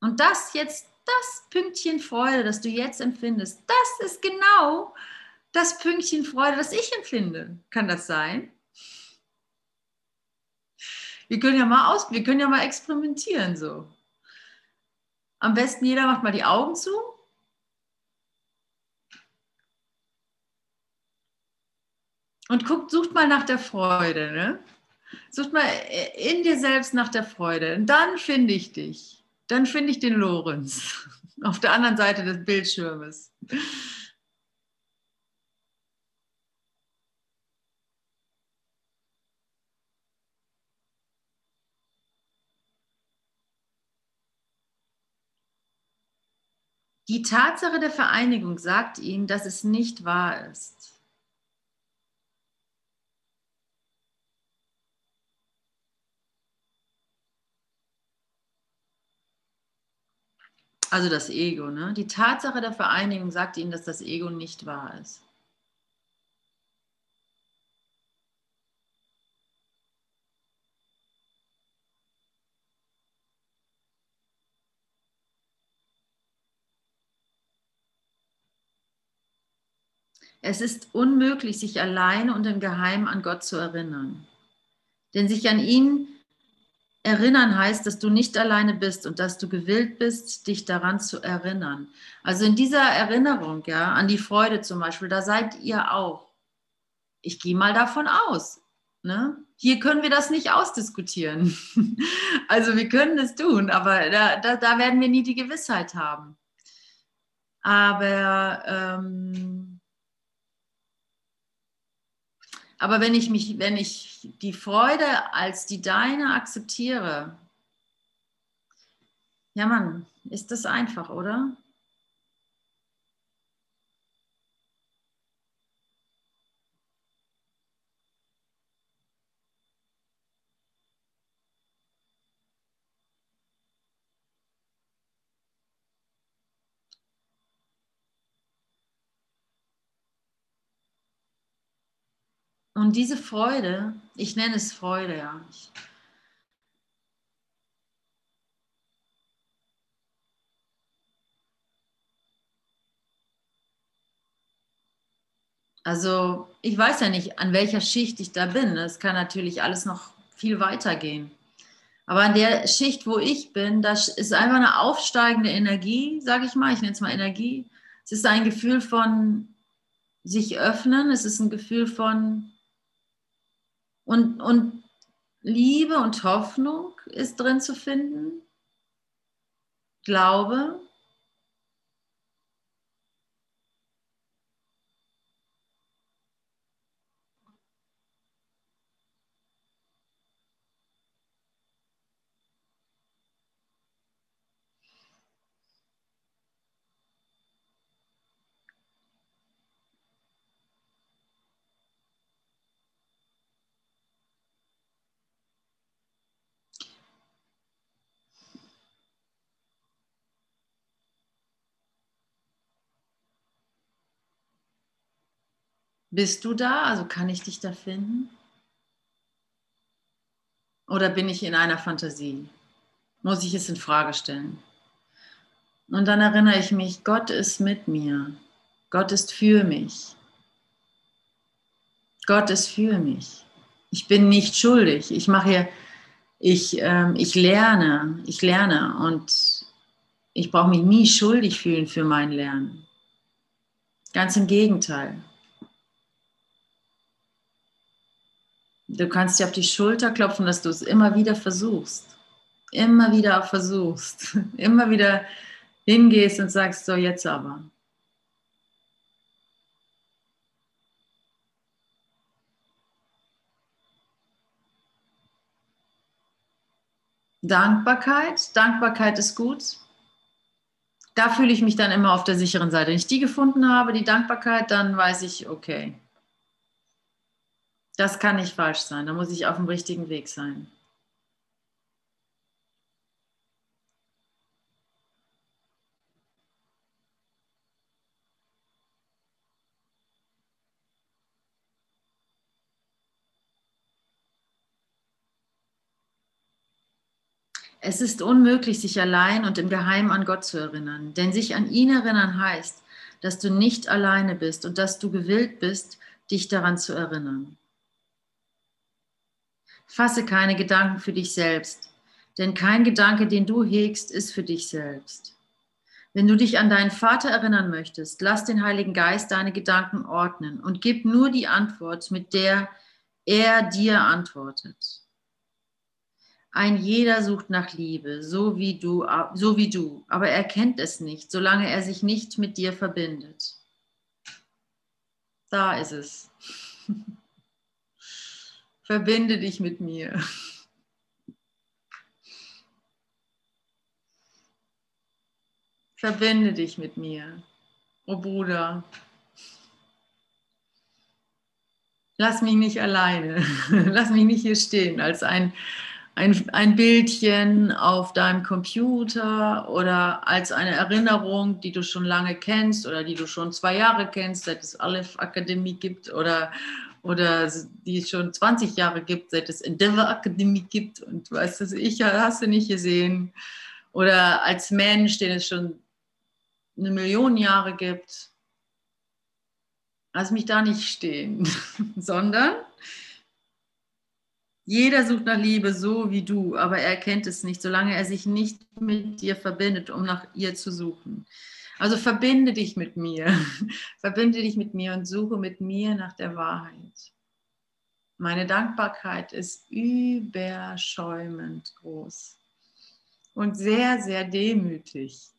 Und das jetzt das Pünktchen Freude, das du jetzt empfindest, das ist genau das Pünktchen Freude, das ich empfinde. Kann das sein? Wir können ja mal aus, wir können ja mal experimentieren so. Am besten jeder macht mal die Augen zu. Und guckt, sucht mal nach der Freude. Ne? Sucht mal in dir selbst nach der Freude. Und dann finde ich dich dann finde ich den Lorenz auf der anderen Seite des Bildschirmes. Die Tatsache der Vereinigung sagt ihnen, dass es nicht wahr ist. Also das Ego. Ne? Die Tatsache der Vereinigung sagt ihnen, dass das Ego nicht wahr ist. Es ist unmöglich, sich alleine und im Geheimen an Gott zu erinnern. Denn sich an ihn Erinnern heißt, dass du nicht alleine bist und dass du gewillt bist, dich daran zu erinnern. Also in dieser Erinnerung, ja, an die Freude zum Beispiel, da seid ihr auch. Ich gehe mal davon aus. Ne? Hier können wir das nicht ausdiskutieren. also wir können es tun, aber da, da, da werden wir nie die Gewissheit haben. Aber, ähm, aber wenn ich mich, wenn ich die Freude als die deine akzeptiere, ja Mann, ist das einfach, oder? Und diese Freude, ich nenne es Freude, ja. Ich, also ich weiß ja nicht, an welcher Schicht ich da bin. Es kann natürlich alles noch viel weiter gehen. Aber an der Schicht, wo ich bin, da ist einfach eine aufsteigende Energie, sage ich mal. Ich nenne es mal Energie. Es ist ein Gefühl von sich öffnen. Es ist ein Gefühl von und, und Liebe und Hoffnung ist drin zu finden. Glaube. Bist du da? Also kann ich dich da finden? Oder bin ich in einer Fantasie? Muss ich es in Frage stellen? Und dann erinnere ich mich, Gott ist mit mir. Gott ist für mich. Gott ist für mich. Ich bin nicht schuldig. Ich mache hier, ich, ähm, ich lerne, ich lerne und ich brauche mich nie schuldig fühlen für mein Lernen. Ganz im Gegenteil. Du kannst dir auf die Schulter klopfen, dass du es immer wieder versuchst. Immer wieder versuchst. Immer wieder hingehst und sagst, so jetzt aber. Dankbarkeit. Dankbarkeit ist gut. Da fühle ich mich dann immer auf der sicheren Seite. Wenn ich die gefunden habe, die Dankbarkeit, dann weiß ich, okay, das kann nicht falsch sein. Da muss ich auf dem richtigen Weg sein. Es ist unmöglich, sich allein und im Geheimen an Gott zu erinnern, denn sich an ihn erinnern heißt, dass du nicht alleine bist und dass du gewillt bist, dich daran zu erinnern. Fasse keine Gedanken für dich selbst, denn kein Gedanke, den du hegst, ist für dich selbst. Wenn du dich an deinen Vater erinnern möchtest, lass den Heiligen Geist deine Gedanken ordnen und gib nur die Antwort, mit der er dir antwortet. Ein jeder sucht nach Liebe, so wie du, so wie du, aber er kennt es nicht, solange er sich nicht mit dir verbindet. Da ist es. Verbinde dich mit mir. Verbinde dich mit mir, oh Bruder. Lass mich nicht alleine. Lass mich nicht hier stehen als ein, ein, ein Bildchen auf deinem Computer oder als eine Erinnerung, die du schon lange kennst oder die du schon zwei Jahre kennst, seit es Aleph Akademie gibt oder, oder die es schon 20 Jahre gibt, seit es Endeavor Akademie gibt und weißt du, ich hast du nicht gesehen. Oder als Mensch, den es schon eine Million Jahre gibt. Lass mich da nicht stehen, sondern jeder sucht nach Liebe so wie du, aber er kennt es nicht, solange er sich nicht mit dir verbindet, um nach ihr zu suchen. Also verbinde dich mit mir. verbinde dich mit mir und suche mit mir nach der Wahrheit. Meine Dankbarkeit ist überschäumend groß und sehr, sehr demütig.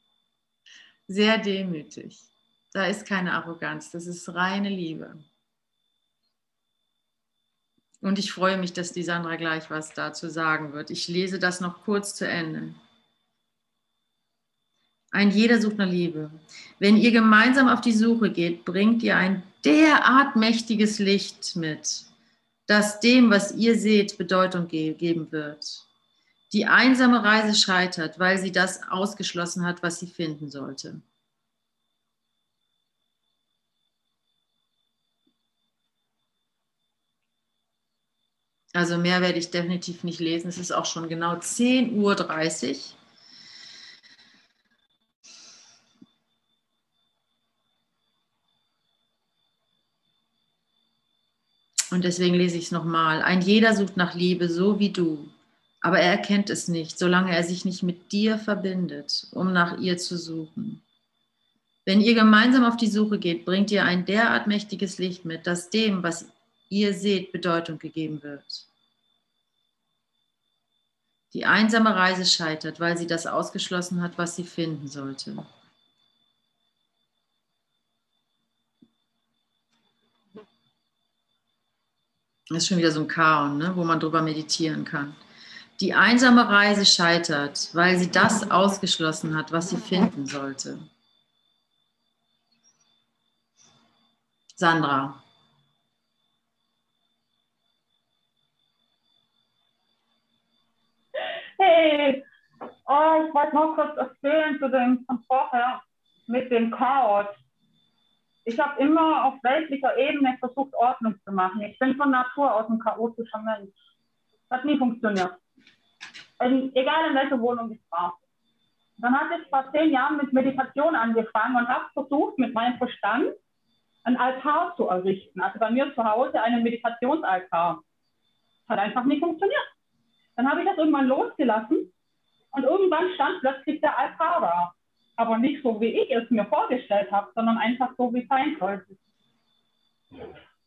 sehr demütig. Da ist keine Arroganz, das ist reine Liebe. Und ich freue mich, dass die Sandra gleich was dazu sagen wird. Ich lese das noch kurz zu Ende. Ein jeder sucht nach Liebe. Wenn ihr gemeinsam auf die Suche geht, bringt ihr ein derart mächtiges Licht mit, das dem, was ihr seht, Bedeutung geben wird. Die einsame Reise scheitert, weil sie das ausgeschlossen hat, was sie finden sollte. Also mehr werde ich definitiv nicht lesen. Es ist auch schon genau 10.30 Uhr. Und deswegen lese ich es nochmal. Ein jeder sucht nach Liebe, so wie du. Aber er erkennt es nicht, solange er sich nicht mit dir verbindet, um nach ihr zu suchen. Wenn ihr gemeinsam auf die Suche geht, bringt ihr ein derart mächtiges Licht mit, dass dem, was ihr seht, Bedeutung gegeben wird. Die einsame Reise scheitert, weil sie das ausgeschlossen hat, was sie finden sollte. Das ist schon wieder so ein Kaon, ne, wo man drüber meditieren kann. Die einsame Reise scheitert, weil sie das ausgeschlossen hat, was sie finden sollte. Sandra. Hey, oh, ich wollte noch kurz erzählen zu dem von vorher mit dem Chaos ich habe immer auf weltlicher Ebene versucht, Ordnung zu machen. Ich bin von Natur aus ein chaotischer Mensch. Hat nie funktioniert. Also, egal in welcher Wohnung ich war. Dann hatte ich vor zehn Jahren mit Meditation angefangen und habe versucht, mit meinem Verstand einen Altar zu errichten. Also bei mir zu Hause einen Meditationsaltar. Hat einfach nicht funktioniert. Dann habe ich das irgendwann losgelassen und irgendwann stand plötzlich der Altar da aber nicht so, wie ich es mir vorgestellt habe, sondern einfach so, wie es sein sollte.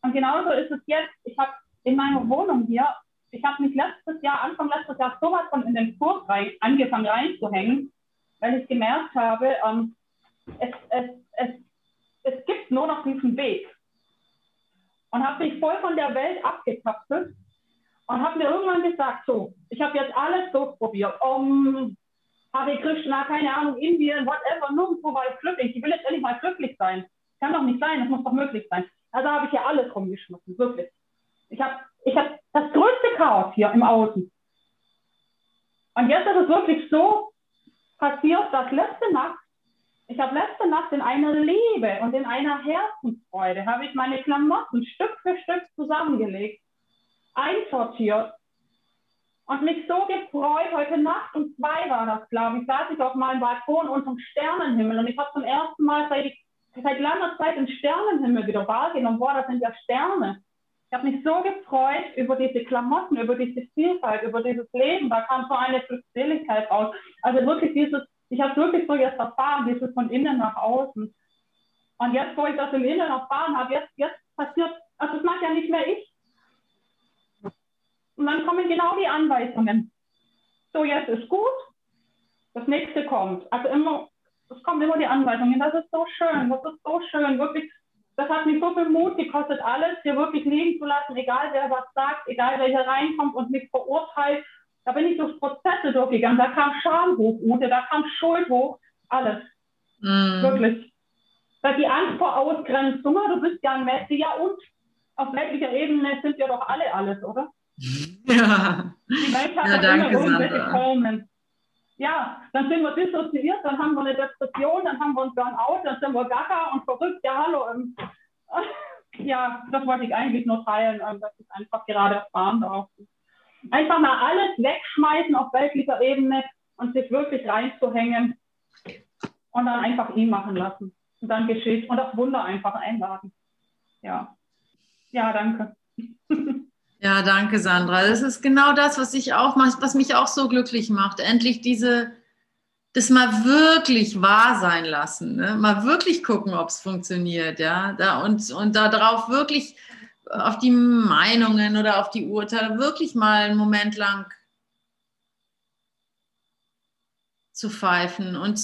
Und genauso ist es jetzt. Ich habe in meiner Wohnung hier, ich habe mich letztes Jahr, Anfang letztes Jahr, sowas von in den Kurs rein, angefangen reinzuhängen, weil ich gemerkt habe, ähm, es, es, es, es gibt nur noch diesen Weg. Und habe mich voll von der Welt abgekapselt und habe mir irgendwann gesagt, so, ich habe jetzt alles durchprobiert. Um, Hare Krishna, keine Ahnung, Indien, whatever, nirgendwo war ich glücklich. Ich will jetzt endlich mal glücklich sein. Kann doch nicht sein, das muss doch möglich sein. Also habe ich ja alles rumgeschmissen, wirklich. Ich habe ich hab das größte Chaos hier im Außen. Und jetzt ist es wirklich so passiert, dass letzte Nacht, ich habe letzte Nacht in einer Liebe und in einer Herzensfreude, habe ich meine Klamotten Stück für Stück zusammengelegt, einsortiert und mich so gefreut. Heute Nacht um zwei war das, glaube ich, saß ich auf meinem Balkon unterm Sternenhimmel und ich habe zum ersten Mal seit, seit langer Zeit den Sternenhimmel wieder wahrgenommen. Boah, das sind ja Sterne. Ich habe mich so gefreut über diese Klamotten, über diese Vielfalt, über dieses Leben. Da kam so eine Glückseligkeit raus. Also wirklich dieses, ich habe wirklich so jetzt erfahren, dieses von innen nach außen. Und jetzt, wo ich das im Innen erfahren habe, jetzt, jetzt passiert, also das macht ja nicht mehr ich, und dann kommen genau die Anweisungen. So, jetzt ist gut, das nächste kommt. Also immer, es kommen immer die Anweisungen. Das ist so schön, das ist so schön, wirklich. Das hat mich so viel Mut gekostet, alles hier wirklich liegen zu lassen, egal wer was sagt, egal wer hier reinkommt und mich verurteilt. Da bin ich durch Prozesse durchgegangen. Da kam Scham hoch, Ute, da kam Schuld hoch, alles. Mm. Wirklich. Da die Angst vor Ausgrenzung, du bist ja ein Messi, ja und auf weltlicher Ebene sind wir doch alle alles, oder? Ja. Die Welt hat ja, danke, Formen. Ja, dann sind wir dissoziiert, dann haben wir eine Depression, dann haben wir uns Burnout, dann sind wir gaga und verrückt. Ja, hallo. Ähm, ja, das wollte ich eigentlich nur teilen, ähm, dass ich einfach gerade erfahren darf. Einfach mal alles wegschmeißen auf weltlicher Ebene und sich wirklich reinzuhängen und dann einfach ihn machen lassen. Und dann geschieht und das Wunder einfach einladen. Ja. Ja, danke. Ja, danke, Sandra. Das ist genau das, was ich auch was mich auch so glücklich macht. Endlich diese, das mal wirklich wahr sein lassen, ne? mal wirklich gucken, ob es funktioniert, ja, da, und, und darauf wirklich auf die Meinungen oder auf die Urteile wirklich mal einen Moment lang zu pfeifen und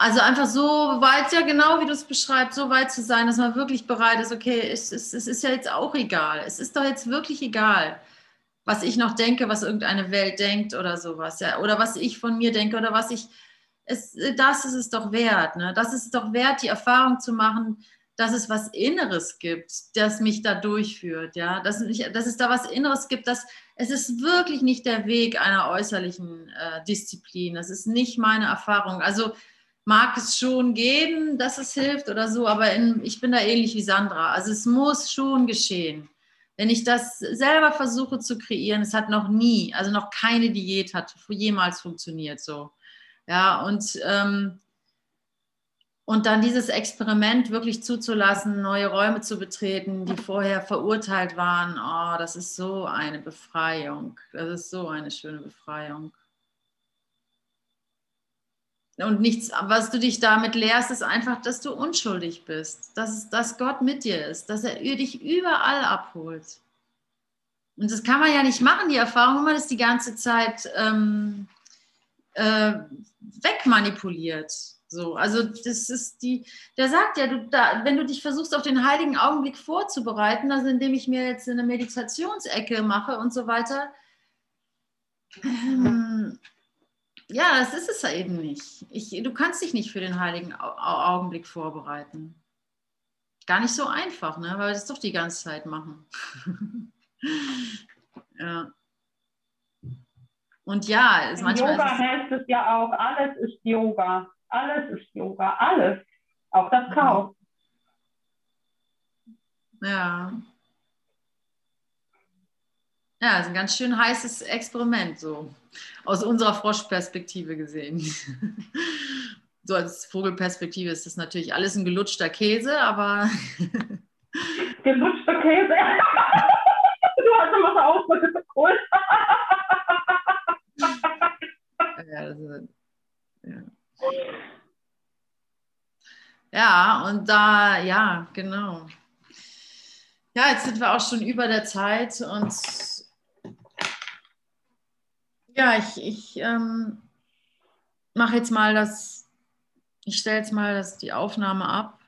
also einfach so weit, ja genau wie du es beschreibst, so weit zu sein, dass man wirklich bereit ist, okay, es, es, es ist ja jetzt auch egal. Es ist doch jetzt wirklich egal, was ich noch denke, was irgendeine Welt denkt oder sowas, ja, oder was ich von mir denke oder was ich, es, das ist es doch wert, ne? Das ist es doch wert, die Erfahrung zu machen, dass es was Inneres gibt, das mich da durchführt, ja, dass, mich, dass es da was Inneres gibt, dass es ist wirklich nicht der Weg einer äußerlichen äh, Disziplin. Das ist nicht meine Erfahrung. Also mag es schon geben, dass es hilft oder so, aber in, ich bin da ähnlich wie Sandra. Also es muss schon geschehen. Wenn ich das selber versuche zu kreieren, es hat noch nie, also noch keine Diät hat jemals funktioniert so. Ja, und ähm, und dann dieses Experiment wirklich zuzulassen, neue Räume zu betreten, die vorher verurteilt waren, oh, das ist so eine Befreiung. Das ist so eine schöne Befreiung. Und nichts, was du dich damit lehrst, ist einfach, dass du unschuldig bist, dass, dass Gott mit dir ist, dass er dich überall abholt. Und das kann man ja nicht machen, die Erfahrung, wenn man das die ganze Zeit ähm, äh, wegmanipuliert. So, also das ist die, der sagt ja, du, da, wenn du dich versuchst, auf den heiligen Augenblick vorzubereiten, also indem ich mir jetzt eine Meditationsecke mache und so weiter, ähm, ja, das ist es ja eben nicht. Ich, du kannst dich nicht für den heiligen Augenblick vorbereiten. Gar nicht so einfach, ne? weil wir das doch die ganze Zeit machen. ja. Und ja, es manchmal Yoga ist es, heißt es ja auch, alles ist Yoga. Alles ist Yoga, alles. Auch das mhm. Chaos. Ja. Ja, ist ein ganz schön heißes Experiment, so aus unserer Froschperspektive gesehen. so als Vogelperspektive ist das natürlich alles ein gelutschter Käse, aber. gelutschter Käse? du hast immer so Ausdrücke, cool. ja, das ist, ja. Ja, und da, ja, genau. Ja, jetzt sind wir auch schon über der Zeit und ja, ich, ich ähm, mache jetzt mal das, ich stelle jetzt mal das, die Aufnahme ab